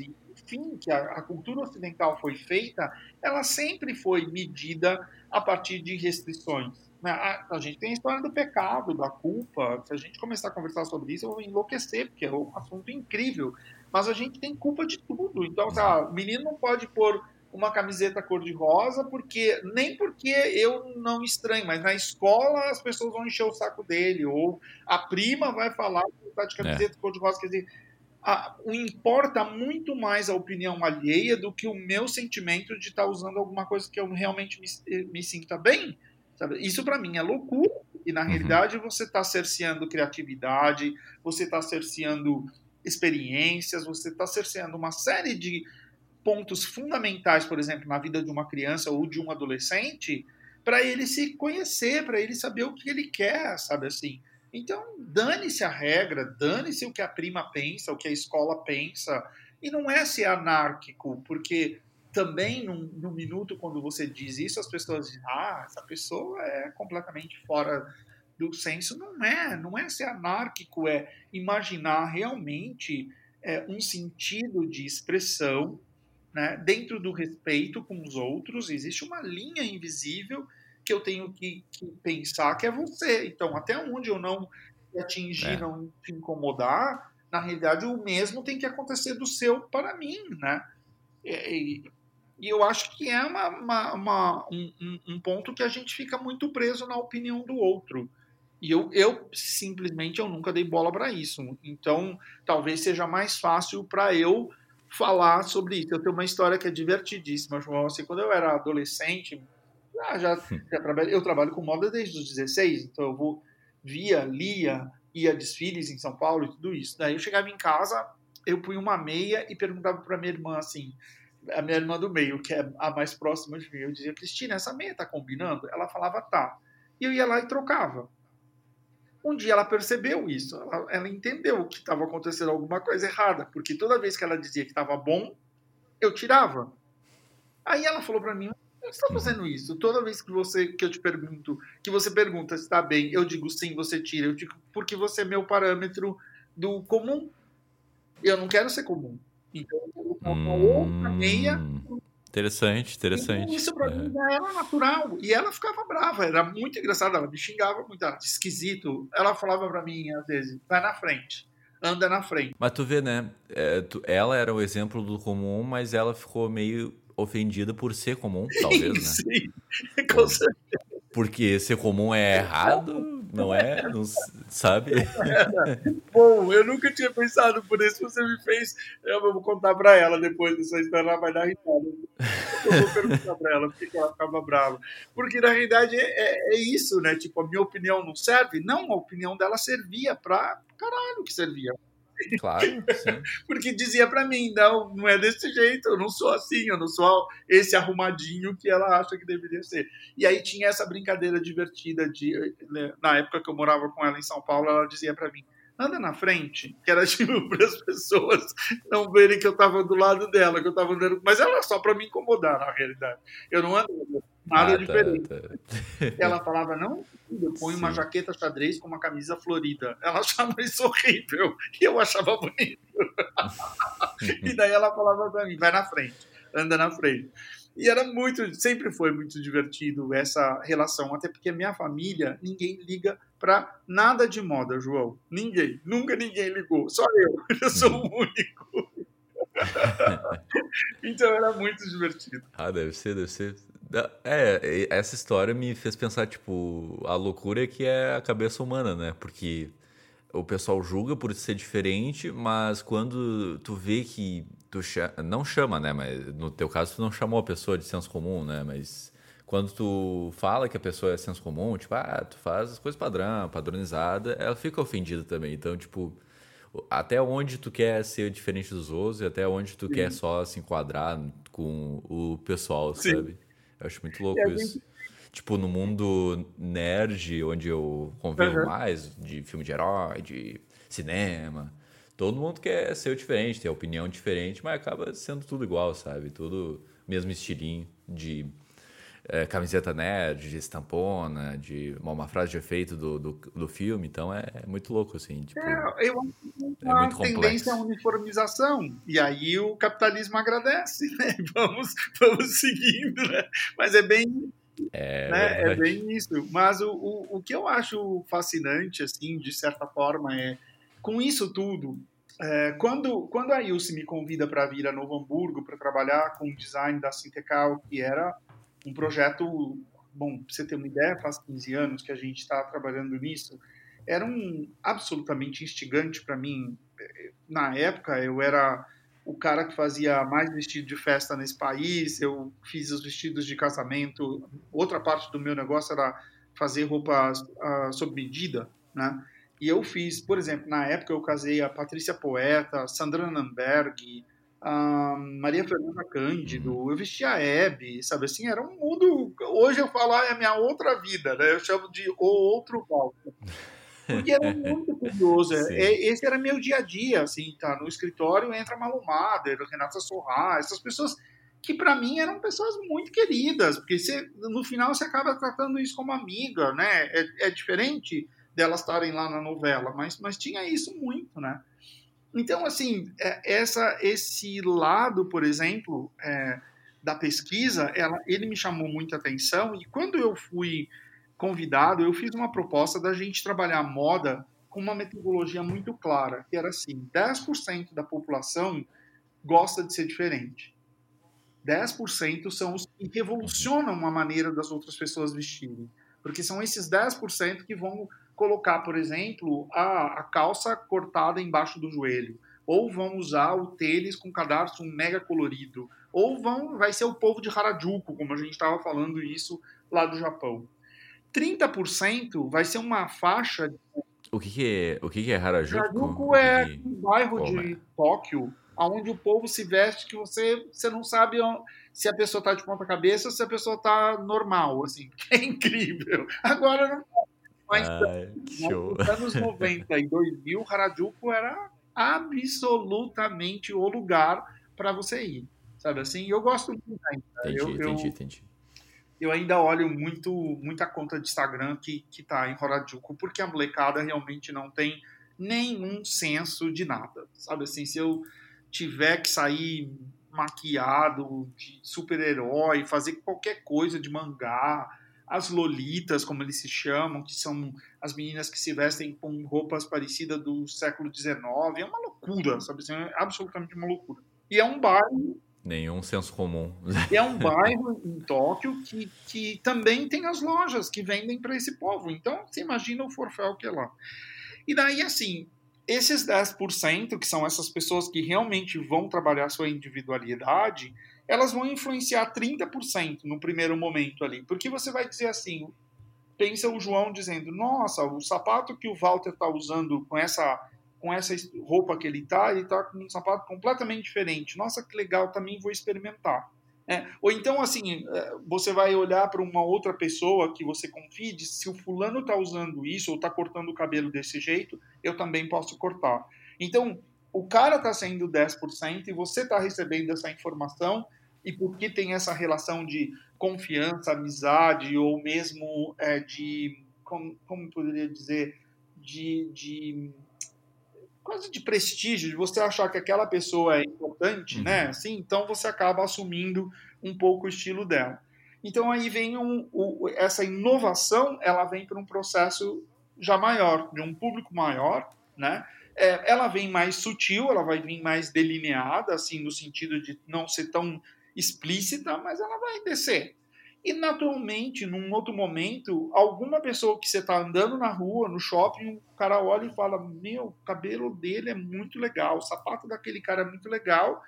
enfim, que a, a cultura ocidental foi feita, ela sempre foi medida a partir de restrições. Né? A, gente tem a história do pecado, da culpa. Se a gente começar a conversar sobre isso, eu vou enlouquecer, porque é um assunto incrível mas a gente tem culpa de tudo. Então, tá, o menino não pode pôr uma camiseta cor-de-rosa, porque nem porque eu não estranho, mas na escola as pessoas vão encher o saco dele, ou a prima vai falar que está de camiseta é. cor-de-rosa. Quer dizer, a, importa muito mais a opinião alheia do que o meu sentimento de estar tá usando alguma coisa que eu realmente me, me sinta bem. Sabe? Isso para mim é loucura. E na uhum. realidade você está cerceando criatividade, você está cerceando experiências, você está cerceando uma série de pontos fundamentais, por exemplo, na vida de uma criança ou de um adolescente, para ele se conhecer, para ele saber o que ele quer, sabe assim. Então, dane-se a regra, dane-se o que a prima pensa, o que a escola pensa, e não é ser anárquico, porque também no, no minuto quando você diz isso, as pessoas dizem, ah, essa pessoa é completamente fora do senso não é, não é ser anárquico, é imaginar realmente é, um sentido de expressão né, dentro do respeito com os outros. Existe uma linha invisível que eu tenho que, que pensar que é você. Então, até onde eu não atingir, é. não te incomodar, na realidade o mesmo tem que acontecer do seu para mim, né? E, e eu acho que é uma, uma, uma um, um, ponto que a gente fica muito preso na opinião do outro. E eu, eu simplesmente eu nunca dei bola para isso. Então, talvez seja mais fácil para eu falar sobre isso. Eu tenho uma história que é divertidíssima, João. Assim, quando eu era adolescente, ah, já, já trabalhei, eu trabalho com moda desde os 16, então eu vou via, lia, ia a desfiles em São Paulo e tudo isso. Daí eu chegava em casa, eu punha uma meia e perguntava para minha irmã assim, a minha irmã do meio, que é a mais próxima de mim, eu dizia, Cristina, essa meia tá combinando? Ela falava, tá. E eu ia lá e trocava. Um dia ela percebeu isso, ela, ela entendeu que estava acontecendo alguma coisa errada, porque toda vez que ela dizia que estava bom, eu tirava. Aí ela falou para mim: está fazendo isso? Toda vez que você que eu te pergunto, que você pergunta se está bem, eu digo sim, você tira. Eu digo porque você é meu parâmetro do comum. Eu não quero ser comum. Então eu uma outra meia Interessante, interessante. Então, isso para é. mim já era natural. E ela ficava brava, era muito engraçada. Ela me xingava muito, ela esquisito. Ela falava para mim, às vezes, vai na frente, anda na frente. Mas tu vê, né? É, tu, ela era o exemplo do comum, mas ela ficou meio ofendida por ser comum, talvez, né? Sim, com certeza. Porque ser comum é errado, não é? Não, sabe? Bom, eu nunca tinha pensado por isso. Você me fez. Eu vou contar pra ela depois dessa história. Ela vai dar risada. Eu vou perguntar pra ela por que ela ficava brava. Porque na realidade é, é, é, isso, né? Tipo, a minha opinião não serve. Não, a opinião dela servia pra caralho que servia. Claro. Porque dizia para mim, não, não é desse jeito, eu não sou assim, eu não sou esse arrumadinho que ela acha que deveria ser. E aí tinha essa brincadeira divertida de, né, na época que eu morava com ela em São Paulo, ela dizia para mim, anda na frente, que era tipo para as pessoas não verem que eu estava do lado dela, que eu estava andando, mas ela só para me incomodar na realidade. Eu não ando nada ah, tá, diferente. Tá, tá. Ela falava, não, eu ponho uma jaqueta xadrez com uma camisa florida. Ela achava isso horrível e eu achava bonito. e daí ela falava para mim, vai na frente, anda na frente. E era muito, sempre foi muito divertido essa relação, até porque minha família, ninguém liga para nada de moda, João. Ninguém, nunca ninguém ligou, só eu, eu sou o único. então era muito divertido. Ah, deve ser, deve ser. É, essa história me fez pensar, tipo, a loucura que é a cabeça humana, né? Porque o pessoal julga por ser diferente, mas quando tu vê que tu não chama, né? Mas no teu caso tu não chamou a pessoa de senso comum, né? Mas quando tu fala que a pessoa é senso comum, tipo, ah, tu faz as coisas padrão, padronizada, ela fica ofendida também. Então, tipo, até onde tu quer ser diferente dos outros e até onde tu Sim. quer só se enquadrar com o pessoal, Sim. sabe? Eu acho muito louco isso. Gente... Tipo, no mundo nerd, onde eu convivo uhum. mais, de filme de herói, de cinema, todo mundo quer ser diferente, ter opinião diferente, mas acaba sendo tudo igual, sabe? Tudo mesmo estilinho de é, camiseta nerd, de estampona, de uma, uma, frase de efeito do, do, do filme, então é, é, muito louco, assim. Tipo, é, eu acho que é muito tendência à uniformização, e aí o capitalismo agradece, né? Vamos, vamos seguindo, né? Mas é bem... É, né? é bem isso. Mas o, o, o que eu acho fascinante, assim, de certa forma, é com isso tudo, é, quando, quando a Ilse me convida para vir a Novo Hamburgo para trabalhar com o design da Sintecal, que era um projeto, bom, para você ter uma ideia, faz 15 anos que a gente está trabalhando nisso, era um absolutamente instigante para mim. Na época, eu era o cara que fazia mais vestido de festa nesse país, eu fiz os vestidos de casamento. Outra parte do meu negócio era fazer roupas uh, sob medida, né? E eu fiz, por exemplo, na época eu casei a Patrícia Poeta, Sandra Namberg, a Maria Fernanda Cândido, eu vestia a Hebe, sabe assim, era um mundo. Hoje eu falo, ah, é a minha outra vida, né? Eu chamo de o outro Walter. Porque era muito curioso. É, esse era meu dia a dia, assim, tá? No escritório entra Malu Mader, Renata Sorra, essas pessoas que para mim eram pessoas muito queridas, porque você, no final você acaba tratando isso como amiga, né? É, é diferente delas estarem lá na novela, mas, mas tinha isso muito, né? Então, assim, é, essa, esse lado, por exemplo, é, da pesquisa, ela, ele me chamou muita atenção e quando eu fui convidado, eu fiz uma proposta da gente trabalhar moda com uma metodologia muito clara, que era assim, 10% da população gosta de ser diferente. 10% são os que revolucionam a maneira das outras pessoas vestirem. Porque são esses 10% que vão colocar, por exemplo, a, a calça cortada embaixo do joelho, ou vão usar o tênis com cadarço mega colorido, ou vão vai ser o povo de Harajuku, como a gente estava falando isso lá do Japão. 30% vai ser uma faixa. O que, que é o que, que é Harajuku? Harajuku é um bairro de Tóquio, onde o povo se veste que você, você não sabe se a pessoa está de ponta cabeça ou se a pessoa está normal, assim. É incrível. Agora não mas Ai, nos anos 90 e 2000, Harajuku era absolutamente o lugar para você ir. Sabe assim? Eu gosto muito ainda. Entendi, eu, entendi, eu, entendi. Eu ainda olho muito muita conta de Instagram que, que tá em Harajuku, porque a molecada realmente não tem nenhum senso de nada. Sabe assim, se eu tiver que sair maquiado de super-herói, fazer qualquer coisa de mangá, as lolitas, como eles se chamam, que são as meninas que se vestem com roupas parecidas do século XIX, é uma loucura, sabe? Assim, é absolutamente uma loucura. E é um bairro Nenhum senso comum. É um bairro em Tóquio que, que também tem as lojas que vendem para esse povo. Então, você imagina o forféu que é lá. E daí, assim, esses 10%, que são essas pessoas que realmente vão trabalhar sua individualidade, elas vão influenciar 30% no primeiro momento ali. Porque você vai dizer assim, pensa o João dizendo, nossa, o sapato que o Walter está usando com essa com essa roupa que ele tá, ele tá com um sapato completamente diferente. Nossa, que legal, também vou experimentar. É, ou então, assim, é, você vai olhar para uma outra pessoa que você confie, diz, se o fulano está usando isso ou está cortando o cabelo desse jeito, eu também posso cortar. Então, o cara está sendo 10% e você está recebendo essa informação e porque tem essa relação de confiança, amizade ou mesmo é, de, como, como poderia dizer, de, de quase de prestígio, de você achar que aquela pessoa é importante, uhum. né? Assim, então você acaba assumindo um pouco o estilo dela. Então aí vem um, o, essa inovação, ela vem para um processo já maior, de um público maior, né? É, ela vem mais sutil, ela vai vir mais delineada, assim, no sentido de não ser tão explícita, mas ela vai descer. E naturalmente, num outro momento, alguma pessoa que você está andando na rua, no shopping, o cara olha e fala: Meu, o cabelo dele é muito legal, o sapato daquele cara é muito legal,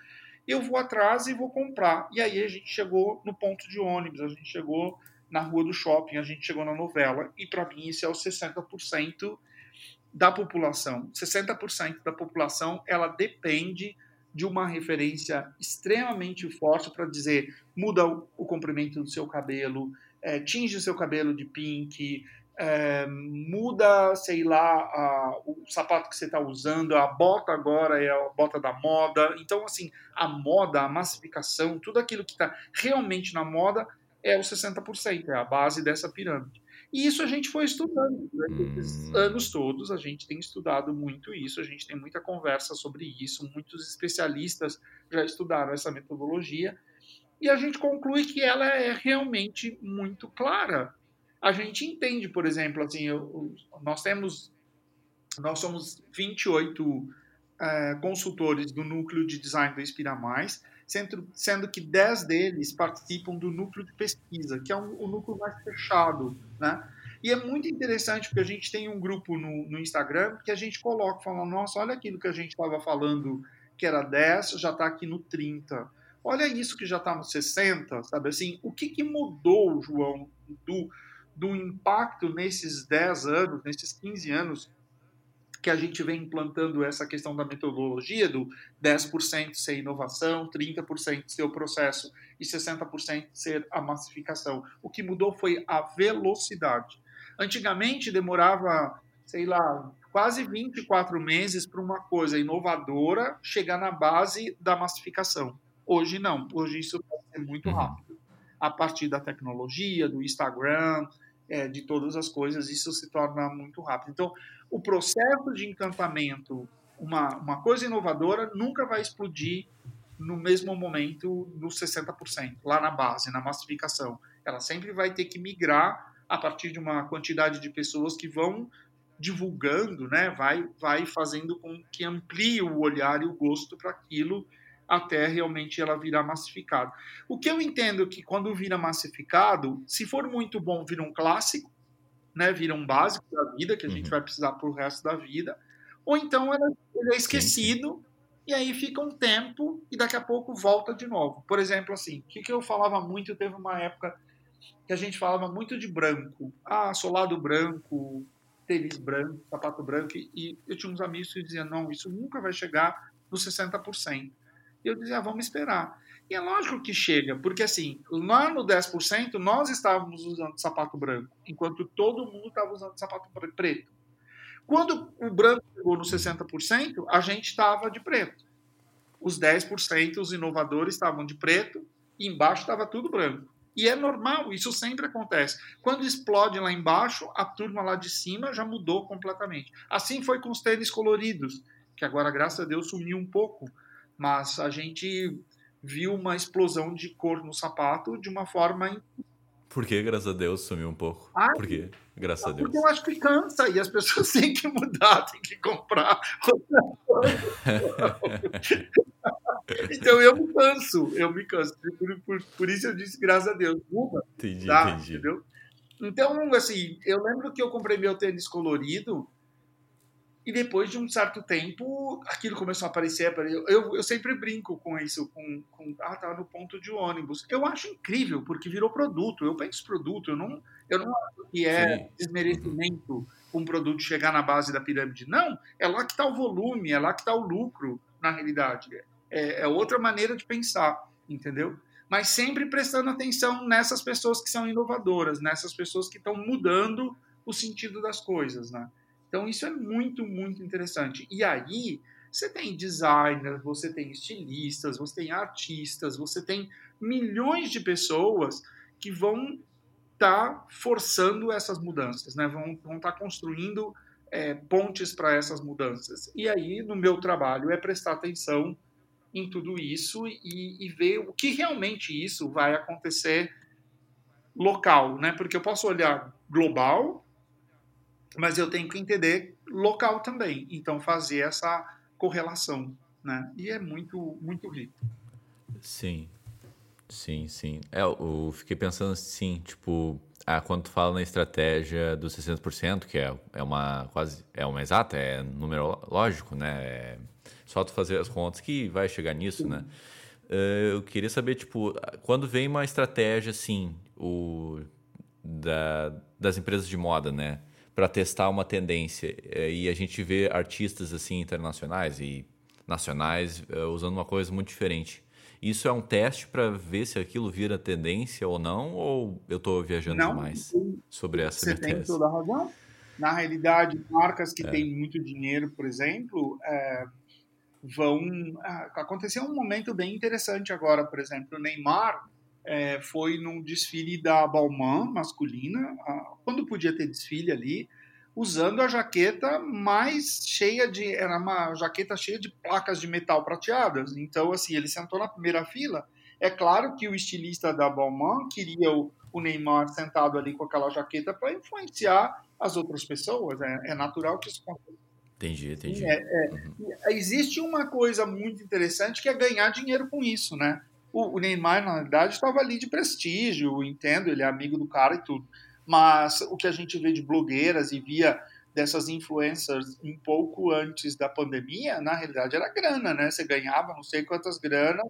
eu vou atrás e vou comprar. E aí a gente chegou no ponto de ônibus, a gente chegou na rua do shopping, a gente chegou na novela, e para mim isso é o 60% da população. 60% da população ela depende de uma referência extremamente forte para dizer muda o, o, comprimento do seu cabelo, é, tinge o seu cabelo de pink, é, muda, sei lá, a, o sapato que você está usando, a bota agora é a bota da moda. Então, assim, a moda, a massificação, tudo aquilo que está realmente na moda é os 60%, é a base dessa pirâmide. E isso a gente foi estudando durante esses hum. anos todos, a gente tem estudado muito isso, a gente tem muita conversa sobre isso, muitos especialistas já estudaram essa metodologia, e a gente conclui que ela é realmente muito clara. A gente entende, por exemplo, assim, eu, nós temos, nós somos 28 é, consultores do núcleo de design do Inspira Mais, sendo, que 10 deles participam do núcleo de pesquisa, que é um, o núcleo mais fechado, né? E é muito interessante porque a gente tem um grupo no, no Instagram que a gente coloca, falando, nossa, olha aquilo que a gente estava falando que era 10, já está aqui no 30. Olha isso que já está no 60, sabe assim? O que, que mudou, João, do, do impacto nesses 10 anos, nesses 15 anos que a gente vem implantando essa questão da metodologia do 10% ser inovação, 30% ser o processo e 60% ser a massificação. O que mudou foi a velocidade. Antigamente demorava, sei lá, quase 24 meses para uma coisa inovadora chegar na base da massificação. Hoje não, hoje isso pode ser muito uhum. rápido. A partir da tecnologia, do Instagram, é, de todas as coisas, isso se torna muito rápido. Então, o processo de encantamento, uma, uma coisa inovadora, nunca vai explodir no mesmo momento nos 60%, lá na base, na massificação. Ela sempre vai ter que migrar a partir de uma quantidade de pessoas que vão divulgando, né, vai, vai fazendo com que amplie o olhar e o gosto para aquilo até realmente ela virar massificado. O que eu entendo que quando vira massificado, se for muito bom, vira um clássico, né, vira um básico da vida que a gente uhum. vai precisar para o resto da vida, ou então ele é esquecido sim, sim. e aí fica um tempo e daqui a pouco volta de novo. Por exemplo, assim, o que, que eu falava muito, teve uma época que a gente falava muito de branco, ah, solado branco, tênis branco, sapato branco, e eu tinha uns amigos que diziam, não, isso nunca vai chegar nos 60%. E eu dizia, ah, vamos esperar. E é lógico que chega, porque assim, lá no 10% nós estávamos usando sapato branco, enquanto todo mundo estava usando sapato preto. Quando o branco chegou no 60%, a gente estava de preto. Os 10%, os inovadores, estavam de preto, e embaixo estava tudo branco. E é normal, isso sempre acontece. Quando explode lá embaixo, a turma lá de cima já mudou completamente. Assim foi com os tênis coloridos, que agora, graças a Deus, sumiu um pouco mas a gente viu uma explosão de cor no sapato de uma forma por que, graças a Deus, sumiu um pouco? Ai, Por quê? Graças a Deus. Porque eu acho que cansa e as pessoas têm que mudar, têm que comprar então eu me canso, eu me canso. Por, por, por, isso eu disse, graças a Deus, muda. Entendi, tá? entendi. Entendeu? Então, assim, eu lembro que eu comprei meu tênis colorido e depois de um certo tempo, aquilo começou a aparecer. Eu, eu sempre brinco com isso, com, com ah, tá no ponto de ônibus. Eu acho incrível, porque virou produto. Eu penso produto, eu não, eu não acho que é Sim. desmerecimento um produto chegar na base da pirâmide. Não, é lá que está o volume, é lá que está o lucro, na realidade. É, é outra maneira de pensar, entendeu? Mas sempre prestando atenção nessas pessoas que são inovadoras, nessas pessoas que estão mudando o sentido das coisas, né? Então, isso é muito, muito interessante. E aí, você tem designers, você tem estilistas, você tem artistas, você tem milhões de pessoas que vão estar tá forçando essas mudanças, né? vão estar tá construindo é, pontes para essas mudanças. E aí, no meu trabalho, é prestar atenção em tudo isso e, e ver o que realmente isso vai acontecer local, né? Porque eu posso olhar global, mas eu tenho que entender local também. Então, fazer essa correlação, né? E é muito, muito rico. Sim, sim, sim. É, eu fiquei pensando assim, tipo, ah, quando tu fala na estratégia dos 60%, que é, é uma quase, é uma exata, é número lógico, né? É só tu fazer as contas que vai chegar nisso, né? Uh, eu queria saber, tipo, quando vem uma estratégia assim, o, da, das empresas de moda, né? Para testar uma tendência. É, e a gente vê artistas assim internacionais e nacionais é, usando uma coisa muito diferente. Isso é um teste para ver se aquilo vira tendência ou não? Ou eu estou viajando não, demais sobre essa Você tem tese? toda a razão. Na realidade, marcas que é. têm muito dinheiro, por exemplo, é, vão. Ah, aconteceu um momento bem interessante agora, por exemplo, o Neymar é, foi num desfile da Balmain masculina, quando podia ter desfile ali, usando a jaqueta mais cheia de. Era uma jaqueta cheia de placas de metal prateadas. Então, assim, ele sentou na primeira fila. É claro que o estilista da Balmain queria o, o Neymar sentado ali com aquela jaqueta para influenciar as outras pessoas. É, é, natural que isso aconteça. Entendi, entendi. É, é, uhum. Existe uma coisa muito interessante que é ganhar dinheiro com isso, né? O, o Neymar, na verdade, estava ali de prestígio, entendo, ele é amigo do cara e tudo. Mas o que a gente vê de blogueiras e via dessas influencers um pouco antes da pandemia, na realidade era grana, né? Você ganhava não sei quantas granas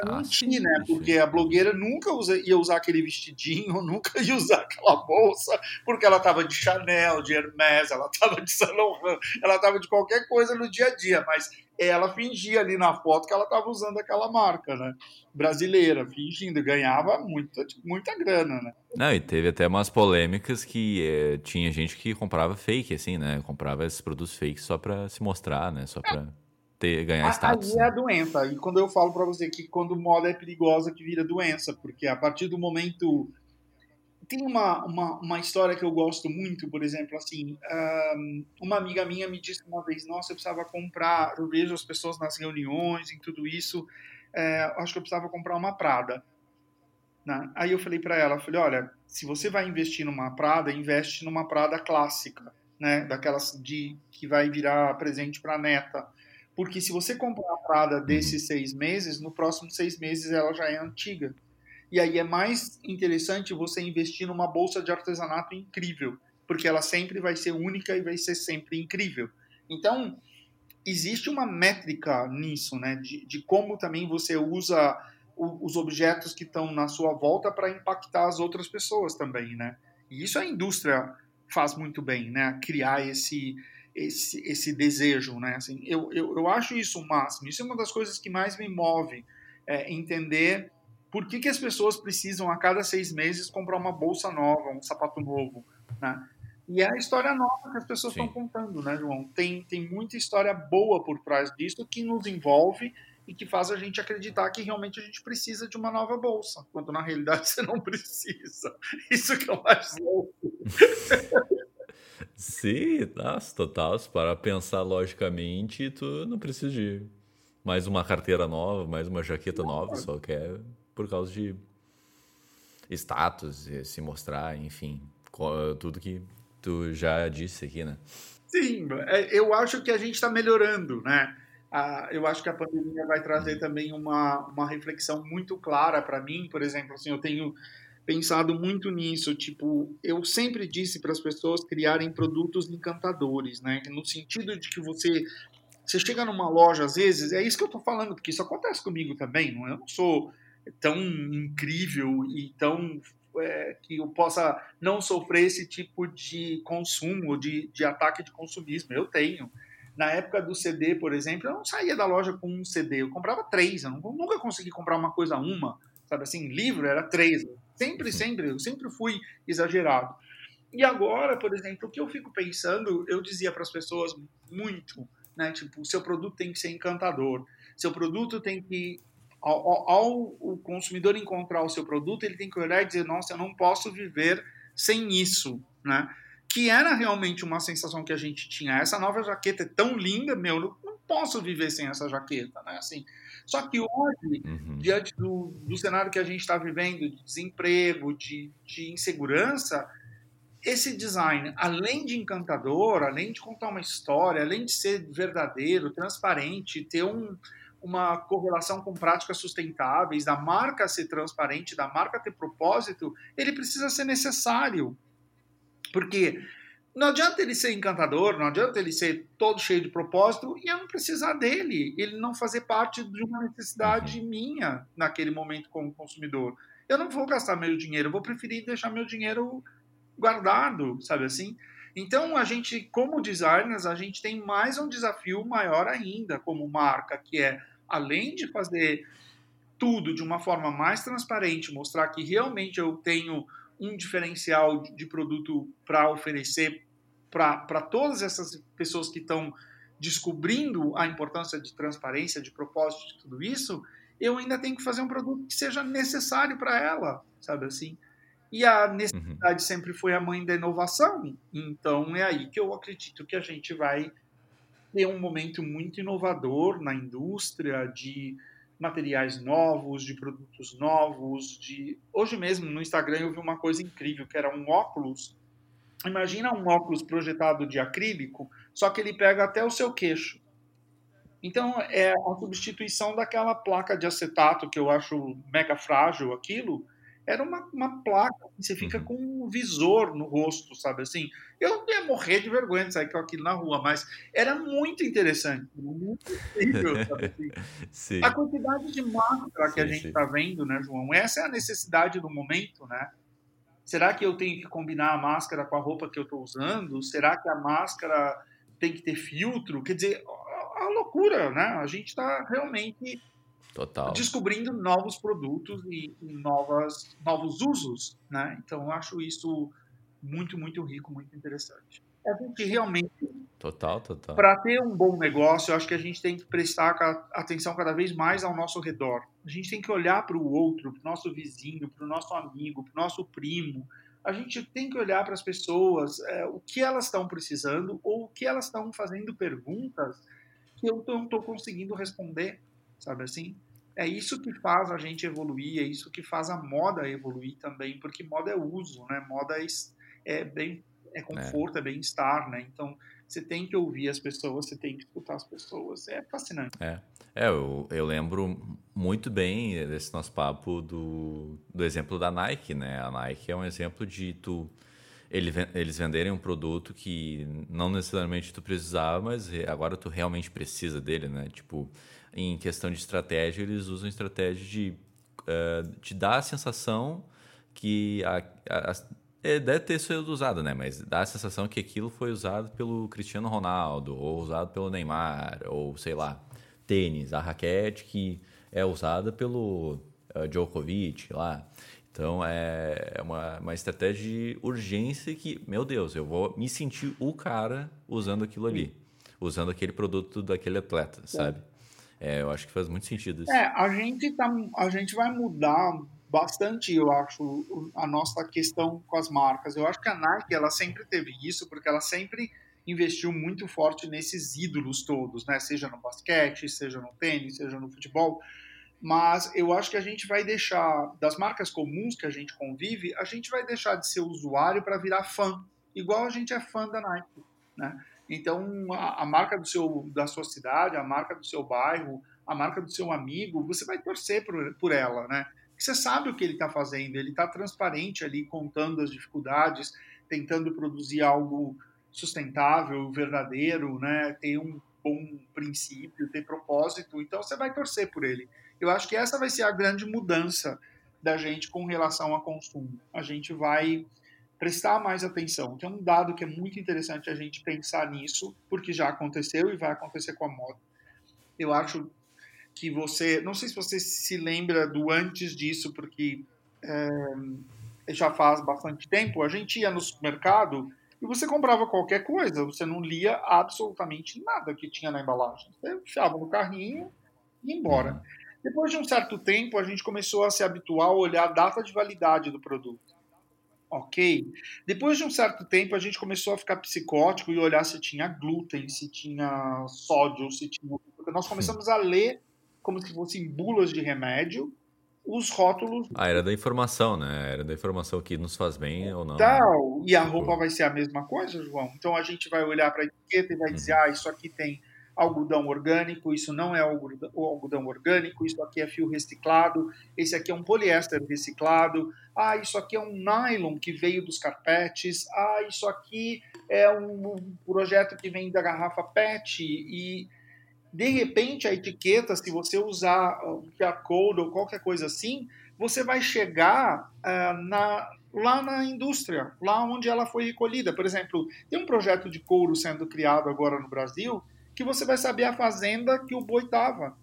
para ah, mentir, né? Porque a blogueira nunca usa, ia usar aquele vestidinho, nunca ia usar aquela bolsa, porque ela estava de Chanel, de Hermès, ela estava de Saint Laurent, ela estava de qualquer coisa no dia a dia, mas ela fingia ali na foto que ela estava usando aquela marca, né? Brasileira, fingindo, ganhava muita, muita grana, né? Não, e teve até umas polêmicas que é, tinha gente que comprava fake, assim, né? Comprava esses produtos fake só para se mostrar, né? Só para ter, ganhar status. Aí é a doença. E quando eu falo para você que quando moda é perigosa, que vira doença, porque a partir do momento. Tem uma, uma, uma história que eu gosto muito, por exemplo, assim, uma amiga minha me disse uma vez, nossa, eu precisava comprar, eu vejo as pessoas nas reuniões e tudo isso, é, acho que eu precisava comprar uma Prada. Né? Aí eu falei para ela, falei, olha, se você vai investir numa Prada, investe numa Prada clássica, né, daquelas de que vai virar presente para neta. Porque se você comprar a Prada desses uhum. seis meses, no próximo seis meses ela já é antiga. E aí é mais interessante você investir numa bolsa de artesanato incrível, porque ela sempre vai ser única e vai ser sempre incrível. Então, existe uma métrica nisso, né? De, de como também você usa o, os objetos que estão na sua volta para impactar as outras pessoas também, né? E isso a indústria faz muito bem, né? Criar esse, esse, esse desejo, né? Assim, eu, eu, eu acho isso o máximo. Isso é uma das coisas que mais me move, é entender por que, que as pessoas precisam a cada seis meses comprar uma bolsa nova, um sapato novo, né? E é a história nova que as pessoas estão contando, né, João? Tem, tem muita história boa por trás disso que nos envolve e que faz a gente acreditar que realmente a gente precisa de uma nova bolsa, quando na realidade você não precisa. Isso que é o mais louco. Sim, nossa, total. Se para pensar logicamente, tu não precisa de mais uma carteira nova, mais uma jaqueta nova, só que é por causa de status, se mostrar, enfim, tudo que tu já disse aqui, né? Sim, é, eu acho que a gente está melhorando, né? Eu acho que a pandemia vai trazer também uma, uma reflexão muito clara para mim, por exemplo, assim, eu tenho pensado muito nisso, tipo, eu sempre disse para as pessoas criarem produtos encantadores, né? No sentido de que você você chega numa loja às vezes, é isso que eu estou falando, porque isso acontece comigo também, não é? eu não sou tão incrível e tão é, que eu possa não sofrer esse tipo de consumo, de, de ataque de consumismo. Eu tenho. Na época do CD, por exemplo, eu não saía da loja com um CD, eu comprava três. Eu nunca consegui comprar uma coisa uma, sabe assim? Livro era três. Sempre, sempre, eu sempre fui exagerado. E agora, por exemplo, o que eu fico pensando, eu dizia para as pessoas muito, né? Tipo, o seu produto tem que ser encantador. Seu produto tem que ao, ao, o consumidor encontrar o seu produto, ele tem que olhar e dizer: nossa, eu não posso viver sem isso, né? Que era realmente uma sensação que a gente tinha. Essa nova jaqueta é tão linda, meu, eu não posso viver sem essa jaqueta, né? Assim, só que hoje, uhum. diante do, do cenário que a gente está vivendo, de desemprego, de, de insegurança, esse design, além de encantador, além de contar uma história, além de ser verdadeiro, transparente, ter um, uma correlação com práticas sustentáveis, da marca ser transparente, da marca ter propósito, ele precisa ser necessário. Porque não adianta ele ser encantador, não adianta ele ser todo cheio de propósito e eu não precisar dele, ele não fazer parte de uma necessidade uhum. minha naquele momento como consumidor. Eu não vou gastar meu dinheiro, eu vou preferir deixar meu dinheiro guardado, sabe assim? Então, a gente, como designers, a gente tem mais um desafio maior ainda como marca, que é além de fazer tudo de uma forma mais transparente, mostrar que realmente eu tenho um diferencial de produto para oferecer para todas essas pessoas que estão descobrindo a importância de transparência, de propósito, de tudo isso, eu ainda tenho que fazer um produto que seja necessário para ela, sabe assim? E a necessidade uhum. sempre foi a mãe da inovação. Então é aí que eu acredito que a gente vai é um momento muito inovador na indústria de materiais novos, de produtos novos, de hoje mesmo no Instagram eu vi uma coisa incrível que era um óculos. Imagina um óculos projetado de acrílico, só que ele pega até o seu queixo. Então é a substituição daquela placa de acetato que eu acho mega frágil aquilo era uma, uma placa que você fica uhum. com um visor no rosto, sabe assim? Eu ia morrer de vergonha de sair com aquilo na rua, mas era muito interessante, muito incrível, assim? A quantidade de máscara que sim, a gente está vendo, né, João? Essa é a necessidade do momento, né? Será que eu tenho que combinar a máscara com a roupa que eu estou usando? Será que a máscara tem que ter filtro? Quer dizer, a loucura, né? A gente está realmente Total. descobrindo novos produtos e, novas, novos usos, né? Então eu acho isso muito, muito rico, muito interessante. É a gente realmente. Total, total. Para ter um bom negócio, eu acho que a gente tem que prestar atenção cada vez mais ao nosso redor. A gente tem que olhar para o outro, para o nosso vizinho, para o nosso amigo, para o nosso primo. A gente tem que olhar para as pessoas, é, o que elas estão precisando ou o que elas estão fazendo perguntas que eu não estou conseguindo responder, sabe assim? É isso que faz a gente evoluir, é isso que faz a moda evoluir também, porque moda é uso, né? Moda é, é bem é conforto, é, é bem-estar, né? Então, você tem que ouvir as pessoas, você tem que escutar as pessoas. É fascinante. É, é eu, eu lembro muito bem desse nosso papo do, do exemplo da Nike, né? A Nike é um exemplo de tu ele, eles venderem um produto que não necessariamente tu precisava, mas agora tu realmente precisa dele, né? Tipo, em questão de estratégia, eles usam estratégia de uh, te dar a sensação que a, a, é, deve ter sido usado, né? Mas dá a sensação que aquilo foi usado pelo Cristiano Ronaldo, ou usado pelo Neymar, ou sei lá, tênis, a raquete que é usada pelo uh, Djokovic lá. Então é uma, uma estratégia de urgência que, meu Deus, eu vou me sentir o cara usando aquilo ali, usando aquele produto daquele atleta, sabe? É, eu acho que faz muito sentido isso. É, a gente, tá, a gente vai mudar bastante, eu acho, a nossa questão com as marcas. Eu acho que a Nike, ela sempre teve isso, porque ela sempre investiu muito forte nesses ídolos todos, né? Seja no basquete, seja no tênis, seja no futebol. Mas eu acho que a gente vai deixar, das marcas comuns que a gente convive, a gente vai deixar de ser usuário para virar fã, igual a gente é fã da Nike, né? Então, a, a, marca do seu, da sua cidade, a marca do seu bairro, a marca do seu amigo, você vai torcer por, por ela, né? Você sabe o que ele está fazendo, ele está transparente ali, contando as dificuldades, tentando produzir algo sustentável, verdadeiro, né? Ter um bom princípio, ter propósito. Então você vai torcer por ele. Eu acho que essa vai ser a grande mudança da gente com relação a consumo. A gente vai prestar mais atenção. Que é um dado que é muito interessante a gente pensar nisso, porque já aconteceu e vai acontecer com a moda. Eu acho que você, não sei se você se lembra do antes disso, porque é, já faz bastante tempo, a gente ia no supermercado e você comprava qualquer coisa, você não lia absolutamente nada que tinha na embalagem. Você enfiava no carrinho e ia embora. Uhum. Depois de um certo tempo, a gente começou a se habituar a olhar a data de validade do produto. Ok. Depois de um certo tempo, a gente começou a ficar psicótico e olhar se tinha glúten, se tinha sódio, se tinha. Nós começamos a ler como se fossem bulas de remédio, os rótulos. Ah, era da informação, né? Era da informação que nos faz bem ou não. Tal. E a tipo roupa vai ser a mesma coisa, João? Então a gente vai olhar para a etiqueta e vai dizer: uhum. ah, isso aqui tem algodão orgânico, isso não é algodão orgânico, isso aqui é fio reciclado, esse aqui é um poliéster reciclado, ah, isso aqui é um nylon que veio dos carpetes, ah, isso aqui é um projeto que vem da garrafa PET e de repente, a etiqueta, se você usar o QR Code ou qualquer coisa assim, você vai chegar uh, na, lá na indústria, lá onde ela foi recolhida. Por exemplo, tem um projeto de couro sendo criado agora no Brasil que você vai saber a fazenda que o boi estava.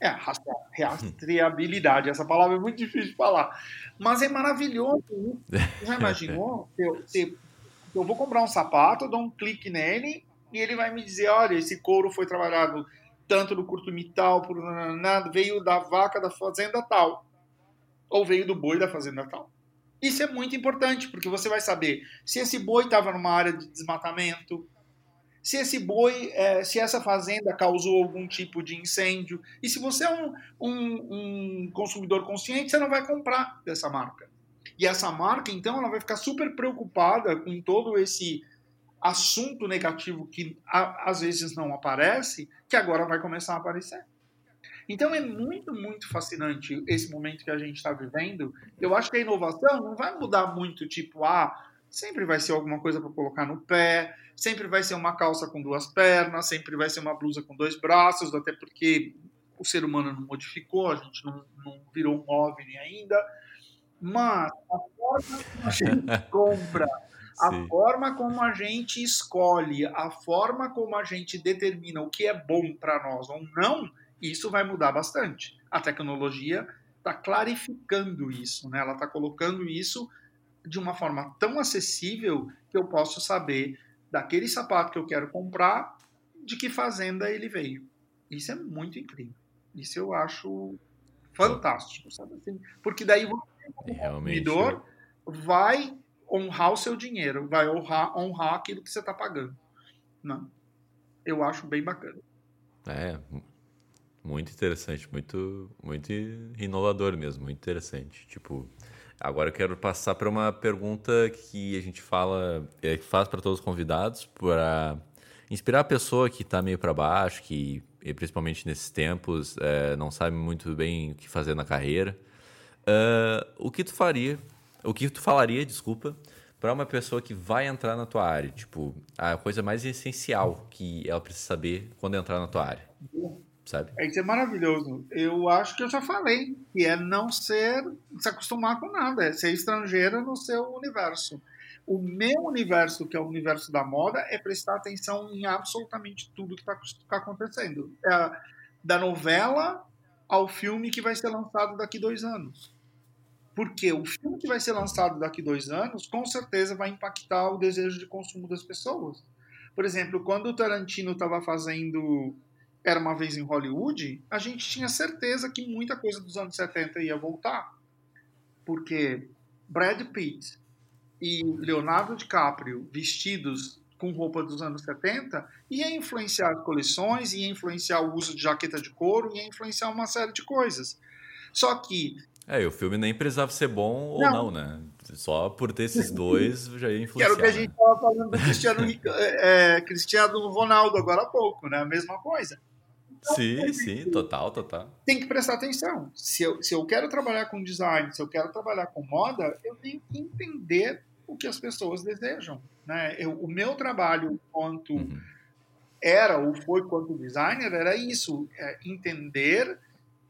É, rastreabilidade, essa palavra é muito difícil de falar. Mas é maravilhoso. Você já imaginou? Eu, eu vou comprar um sapato, dou um clique nele e ele vai me dizer, olha, esse couro foi trabalhado tanto no curto mital, por nada, veio da vaca da fazenda tal, ou veio do boi da fazenda tal. Isso é muito importante, porque você vai saber se esse boi estava numa área de desmatamento, se esse boi, é, se essa fazenda causou algum tipo de incêndio. E se você é um, um, um, consumidor consciente, você não vai comprar dessa marca. E essa marca, então, ela vai ficar super preocupada com todo esse assunto negativo que a, às vezes não aparece, que agora vai começar a aparecer. Então é muito, muito fascinante esse momento que a gente está vivendo. Eu acho que a inovação não vai mudar muito, tipo, ah, sempre vai ser alguma coisa para colocar no pé, sempre vai ser uma calça com duas pernas, sempre vai ser uma blusa com dois braços, até porque o ser humano não modificou, a gente não, não virou um OVNI ainda. Mas a forma que a gente compra a Sim. forma como a gente escolhe, a forma como a gente determina o que é bom para nós ou não, isso vai mudar bastante. A tecnologia está clarificando isso, né? ela está colocando isso de uma forma tão acessível que eu posso saber daquele sapato que eu quero comprar, de que fazenda ele veio. Isso é muito incrível. Isso eu acho fantástico, sabe assim? Porque daí você, como consumidor, vai honrar o seu dinheiro, vai honrar, honrar aquilo que você está pagando. Não. Né? Eu acho bem bacana. É, muito interessante, muito, muito inovador mesmo, muito interessante. Tipo, agora eu quero passar para uma pergunta que a gente fala, é, faz para todos os convidados, para inspirar a pessoa que está meio para baixo, que principalmente nesses tempos é, não sabe muito bem o que fazer na carreira. Uh, o que tu faria o que tu falaria, desculpa, para uma pessoa que vai entrar na tua área? Tipo, a coisa mais essencial que ela precisa saber quando entrar na tua área. Sabe? É isso é maravilhoso. Eu acho que eu já falei, que é não ser, se acostumar com nada, é ser estrangeira no seu universo. O meu universo, que é o universo da moda, é prestar atenção em absolutamente tudo que está tá acontecendo. É, da novela ao filme que vai ser lançado daqui dois anos. Porque o filme que vai ser lançado daqui dois anos, com certeza vai impactar o desejo de consumo das pessoas. Por exemplo, quando o Tarantino estava fazendo Era uma Vez em Hollywood, a gente tinha certeza que muita coisa dos anos 70 ia voltar. Porque Brad Pitt e Leonardo DiCaprio vestidos com roupa dos anos 70, ia influenciar as coleções, ia influenciar o uso de jaqueta de couro, ia influenciar uma série de coisas. Só que. É, e o filme nem precisava ser bom não. ou não, né? Só por ter esses dois já ia influenciar. Que era o que a gente estava né? falando do Cristiano, é, Cristiano Ronaldo agora há pouco, né? A mesma coisa. Então, sim, sim, total, total. Tem que prestar atenção. Se eu, se eu quero trabalhar com design, se eu quero trabalhar com moda, eu tenho que entender o que as pessoas desejam. Né? Eu, o meu trabalho quanto uhum. era ou foi quanto designer era isso, é entender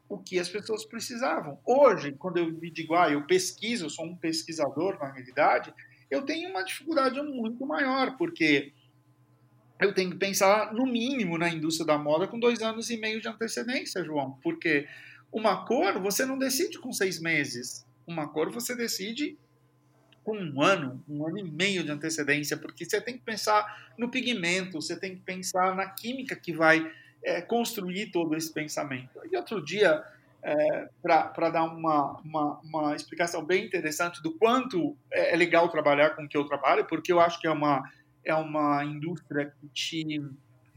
o que as pessoas precisavam. Hoje, quando eu me digo, ah, eu pesquiso, eu sou um pesquisador na realidade, eu tenho uma dificuldade muito maior, porque eu tenho que pensar, no mínimo, na indústria da moda com dois anos e meio de antecedência, João, porque uma cor você não decide com seis meses, uma cor você decide com um ano, um ano e meio de antecedência, porque você tem que pensar no pigmento, você tem que pensar na química que vai é, construir todo esse pensamento. E outro dia, é, para dar uma, uma, uma, explicação bem interessante do quanto é, é legal trabalhar com o que eu trabalho, porque eu acho que é uma, é uma indústria que te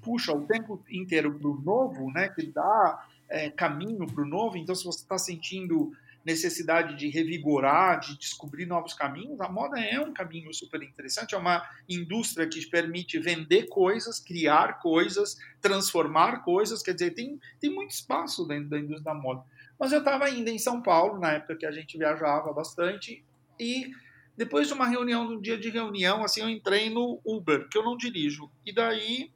puxa o tempo inteiro para o novo, né, que dá é, caminho para o novo, então se você está sentindo necessidade de revigorar, de descobrir novos caminhos, a moda é um caminho super interessante, é uma indústria que permite vender coisas, criar coisas, transformar coisas, quer dizer, tem, tem muito espaço dentro da indústria da moda. Mas eu estava ainda em São Paulo, na época que a gente viajava bastante, e depois de uma reunião, num dia de reunião, assim, eu entrei no Uber, que eu não dirijo, e daí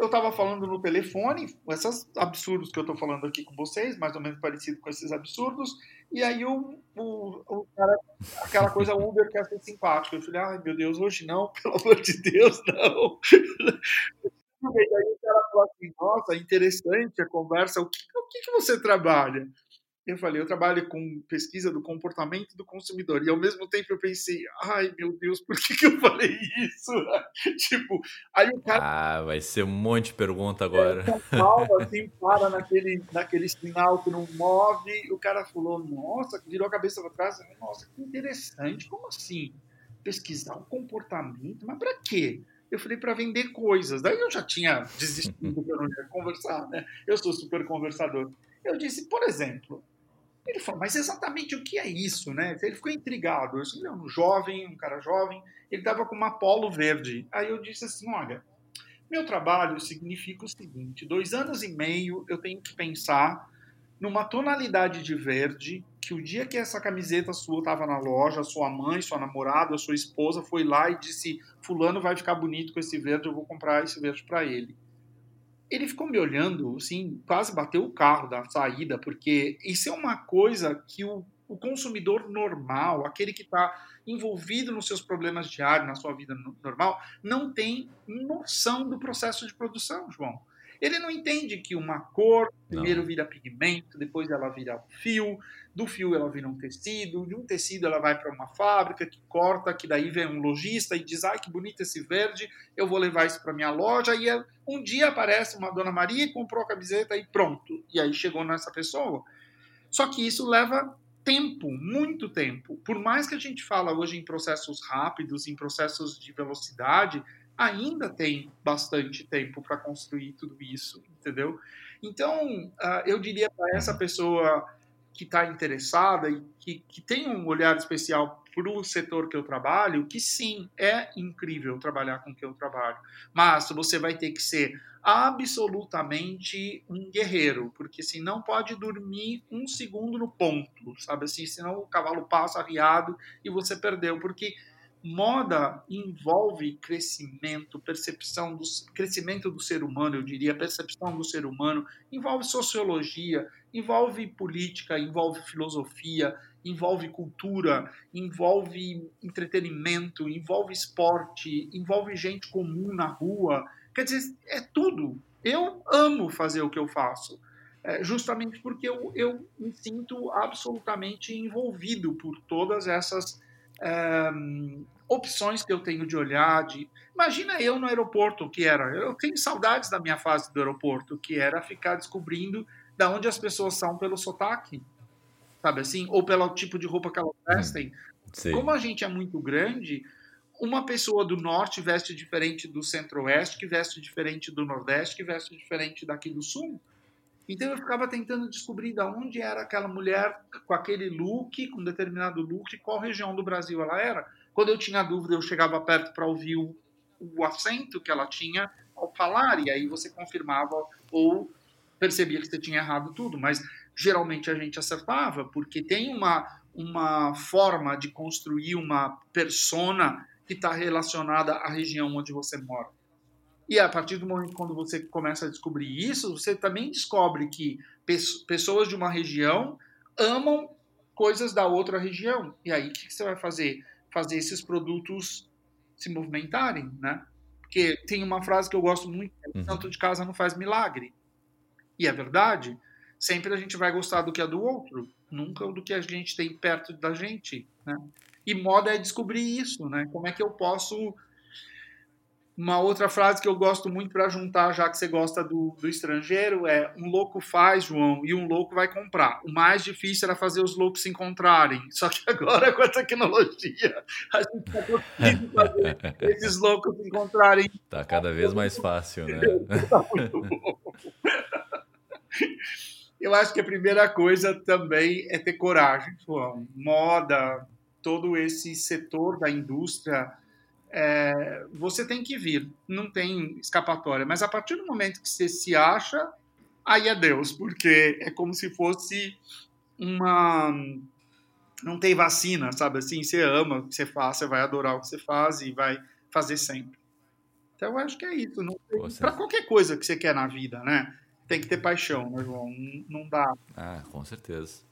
eu estava falando no telefone, esses absurdos que eu estou falando aqui com vocês, mais ou menos parecido com esses absurdos, e aí o, o, o cara, aquela coisa Uber quer ser simpático. Eu falei, ai meu Deus, hoje não, pelo amor de Deus, não. E aí o cara falou assim, nossa, interessante a conversa, o que, o que, que você trabalha? Eu falei, eu trabalho com pesquisa do comportamento do consumidor. E ao mesmo tempo eu pensei, ai meu Deus, por que, que eu falei isso? tipo, aí o cara. Ah, vai ser um monte de pergunta agora. É, assim, para naquele, naquele sinal que não move. O cara falou, nossa, virou a cabeça para trás. Nossa, que interessante. Como assim? Pesquisar o comportamento? Mas para quê? Eu falei para vender coisas. Daí eu já tinha desistido eu não ia conversar, né? Eu sou super conversador. Eu disse, por exemplo, ele falou, mas exatamente o que é isso, né? Ele ficou intrigado. Eu disse, um jovem, um cara jovem, ele estava com uma polo verde. Aí eu disse assim, olha, meu trabalho significa o seguinte, dois anos e meio eu tenho que pensar numa tonalidade de verde que o dia que essa camiseta sua estava na loja, sua mãe, sua namorada, sua esposa foi lá e disse, fulano vai ficar bonito com esse verde, eu vou comprar esse verde para ele ele ficou me olhando, assim, quase bateu o carro da saída, porque isso é uma coisa que o, o consumidor normal, aquele que está envolvido nos seus problemas diários, na sua vida normal, não tem noção do processo de produção, João. Ele não entende que uma cor primeiro não. vira pigmento, depois ela vira fio, do fio ela vira um tecido, de um tecido ela vai para uma fábrica que corta, que daí vem um lojista e diz: ai que bonito esse verde, eu vou levar isso para minha loja. E um dia aparece uma dona Maria e comprou a camiseta e pronto. E aí chegou nessa pessoa. Só que isso leva tempo, muito tempo. Por mais que a gente fala hoje em processos rápidos, em processos de velocidade, ainda tem bastante tempo para construir tudo isso, entendeu? Então, uh, eu diria para essa pessoa que está interessada e que, que tem um olhar especial para o setor que eu trabalho, que sim, é incrível trabalhar com o que eu trabalho. Mas você vai ter que ser absolutamente um guerreiro, porque assim, não pode dormir um segundo no ponto, sabe assim, senão o cavalo passa arriado e você perdeu, porque Moda envolve crescimento, percepção do crescimento do ser humano, eu diria, percepção do ser humano, envolve sociologia, envolve política, envolve filosofia, envolve cultura, envolve entretenimento, envolve esporte, envolve gente comum na rua. Quer dizer, é tudo. Eu amo fazer o que eu faço. É, justamente porque eu, eu me sinto absolutamente envolvido por todas essas opções que eu tenho de olhar. De... Imagina eu no aeroporto, que era. Eu tenho saudades da minha fase do aeroporto, que era ficar descobrindo da onde as pessoas são pelo sotaque, sabe assim? Ou pelo tipo de roupa que elas vestem. Sim. Como a gente é muito grande, uma pessoa do norte veste diferente do centro-oeste, que veste diferente do nordeste, que veste diferente daqui do sul. Então eu ficava tentando descobrir de onde era aquela mulher com aquele look, com determinado look, qual região do Brasil ela era. Quando eu tinha dúvida, eu chegava perto para ouvir o, o acento que ela tinha ao falar, e aí você confirmava ou percebia que você tinha errado tudo. Mas geralmente a gente acertava, porque tem uma, uma forma de construir uma persona que está relacionada à região onde você mora. E a partir do momento quando você começa a descobrir isso, você também descobre que pessoas de uma região amam coisas da outra região. E aí o que você vai fazer? Fazer esses produtos se movimentarem, né? Porque tem uma frase que eu gosto muito, uhum. tanto de casa não faz milagre. E é verdade. Sempre a gente vai gostar do que é do outro, nunca do que a gente tem perto da gente, né? E moda é descobrir isso, né? Como é que eu posso uma outra frase que eu gosto muito para juntar, já que você gosta do, do estrangeiro, é um louco faz, João, e um louco vai comprar. O mais difícil era fazer os loucos se encontrarem. Só que agora, com a tecnologia, a gente está conseguindo fazer esses loucos se encontrarem. Tá cada vez mais fácil, né? Tá muito bom. Eu acho que a primeira coisa também é ter coragem, João. Moda, todo esse setor da indústria é, você tem que vir, não tem escapatória. Mas a partir do momento que você se acha, aí é Deus, porque é como se fosse uma. Não tem vacina, sabe? Assim, você ama o que você faz, você vai adorar o que você faz e vai fazer sempre. Então, eu acho que é isso. Para qualquer coisa que você quer na vida, né? Tem que ter paixão, né, João? Não, não dá. Ah, com certeza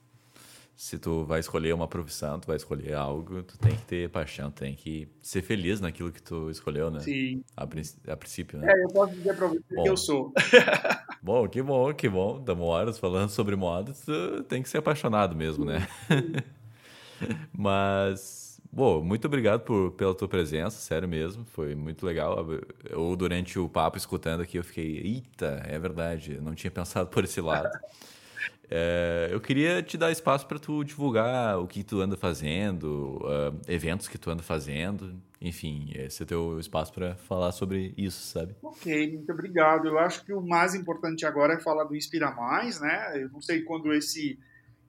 se tu vai escolher uma profissão, tu vai escolher algo, tu tem que ter paixão, tem que ser feliz naquilo que tu escolheu, né? Sim. A, a princípio, né? É, eu posso dizer pra você bom, que eu sou. bom, que bom, que bom. Damos horas falando sobre moda, tu tem que ser apaixonado mesmo, né? Mas, bom, muito obrigado por, pela tua presença, sério mesmo, foi muito legal. Eu, durante o papo, escutando aqui, eu fiquei, eita, é verdade, não tinha pensado por esse lado. É, eu queria te dar espaço para tu divulgar o que tu anda fazendo, uh, eventos que tu anda fazendo, enfim, esse é teu espaço para falar sobre isso, sabe? Ok, muito obrigado. Eu acho que o mais importante agora é falar do Inspira Mais, né? Eu não sei quando esse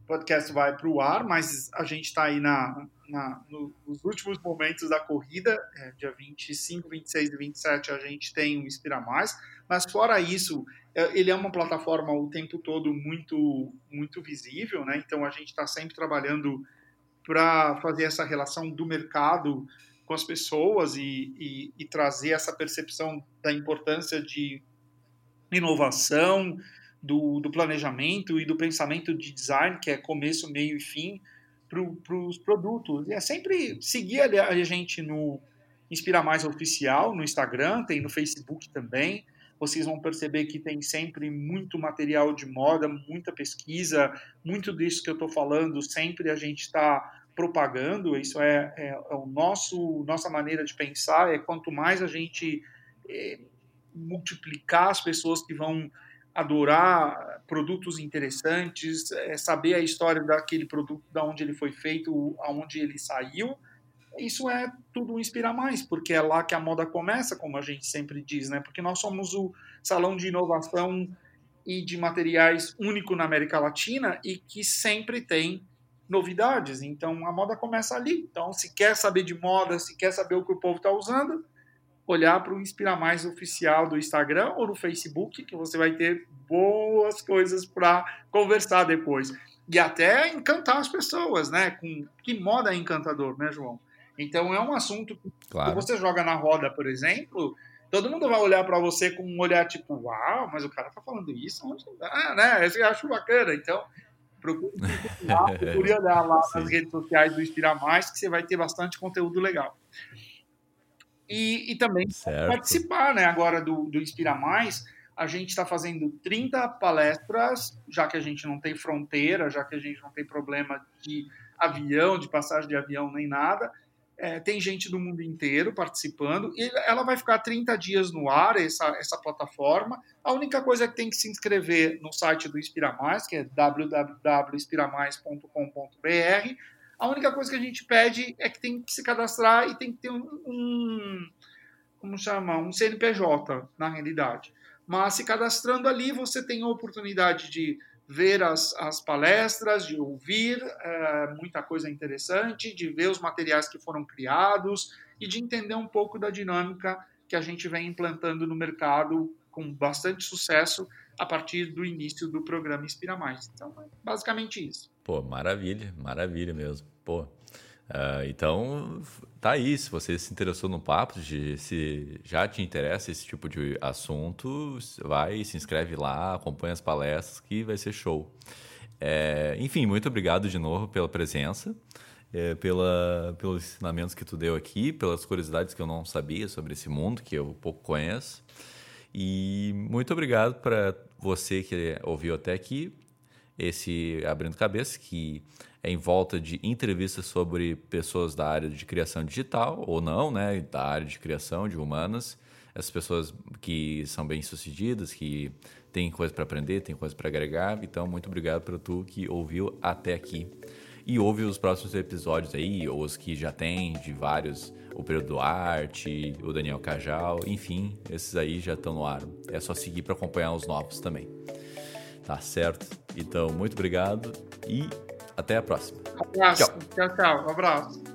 podcast vai para o ar, mas a gente está aí na, na, nos últimos momentos da corrida, é, dia 25, 26 e 27 a gente tem o Inspira Mais, mas fora isso, ele é uma plataforma o tempo todo muito, muito visível, né? então a gente está sempre trabalhando para fazer essa relação do mercado com as pessoas e, e, e trazer essa percepção da importância de inovação, do, do, planejamento e do pensamento de design, que é começo, meio e fim, para os produtos. E é sempre seguir a gente no Inspira Mais Oficial, no Instagram, tem no Facebook também. Vocês vão perceber que tem sempre muito material de moda, muita pesquisa, muito disso que eu estou falando, sempre a gente está propagando. Isso é, é, é, o nosso nossa maneira de pensar. É quanto mais a gente é, multiplicar as pessoas que vão adorar produtos interessantes, é, saber a história daquele produto, da onde ele foi feito, aonde ele saiu. Isso é tudo inspirar mais, porque é lá que a moda começa, como a gente sempre diz, né? Porque nós somos o salão de inovação e de materiais único na América Latina e que sempre tem novidades. Então a moda começa ali. Então, se quer saber de moda, se quer saber o que o povo está usando, olhar para o Inspira Mais oficial do Instagram ou no Facebook, que você vai ter boas coisas para conversar depois. E até encantar as pessoas, né? Com que moda é encantador, né, João? Então é um assunto que claro. você joga na roda, por exemplo, todo mundo vai olhar para você com um olhar tipo, uau, mas o cara tá falando isso, onde ah, né? Eu acho bacana. Então, procure, procure olhar lá Sim. nas redes sociais do Inspira Mais, que você vai ter bastante conteúdo legal. E, e também certo. participar né, agora do, do Inspira Mais. A gente está fazendo 30 palestras, já que a gente não tem fronteira, já que a gente não tem problema de avião, de passagem de avião nem nada. É, tem gente do mundo inteiro participando e ela vai ficar 30 dias no ar, essa, essa plataforma. A única coisa é que tem que se inscrever no site do Inspira Mais, que é www.inspiramais.com.br. A única coisa que a gente pede é que tem que se cadastrar e tem que ter um, um como chama, um CNPJ na realidade. Mas se cadastrando ali, você tem a oportunidade de ver as, as palestras, de ouvir é, muita coisa interessante, de ver os materiais que foram criados e de entender um pouco da dinâmica que a gente vem implantando no mercado com bastante sucesso a partir do início do programa Inspira Mais. Então, é basicamente isso. Pô, maravilha, maravilha mesmo. Pô, Uh, então, tá aí. Se você se interessou no papo, de, se já te interessa esse tipo de assunto, vai, se inscreve lá, acompanha as palestras, que vai ser show. É, enfim, muito obrigado de novo pela presença, é, pela, pelos ensinamentos que tu deu aqui, pelas curiosidades que eu não sabia sobre esse mundo, que eu pouco conheço. E muito obrigado para você que ouviu até aqui, esse Abrindo Cabeça, que é em volta de entrevistas sobre pessoas da área de criação digital ou não, né, da área de criação de humanas, essas pessoas que são bem sucedidas, que têm coisa para aprender, têm coisa para agregar. Então, muito obrigado para tu que ouviu até aqui. E ouve os próximos episódios aí, ou os que já tem, de vários, o Pedro Duarte, o Daniel Cajal, enfim, esses aí já estão no ar. É só seguir para acompanhar os novos também. Tá certo? Então, muito obrigado e até a próxima. Um abraço. Tchau, tchau. tchau. Um abraço.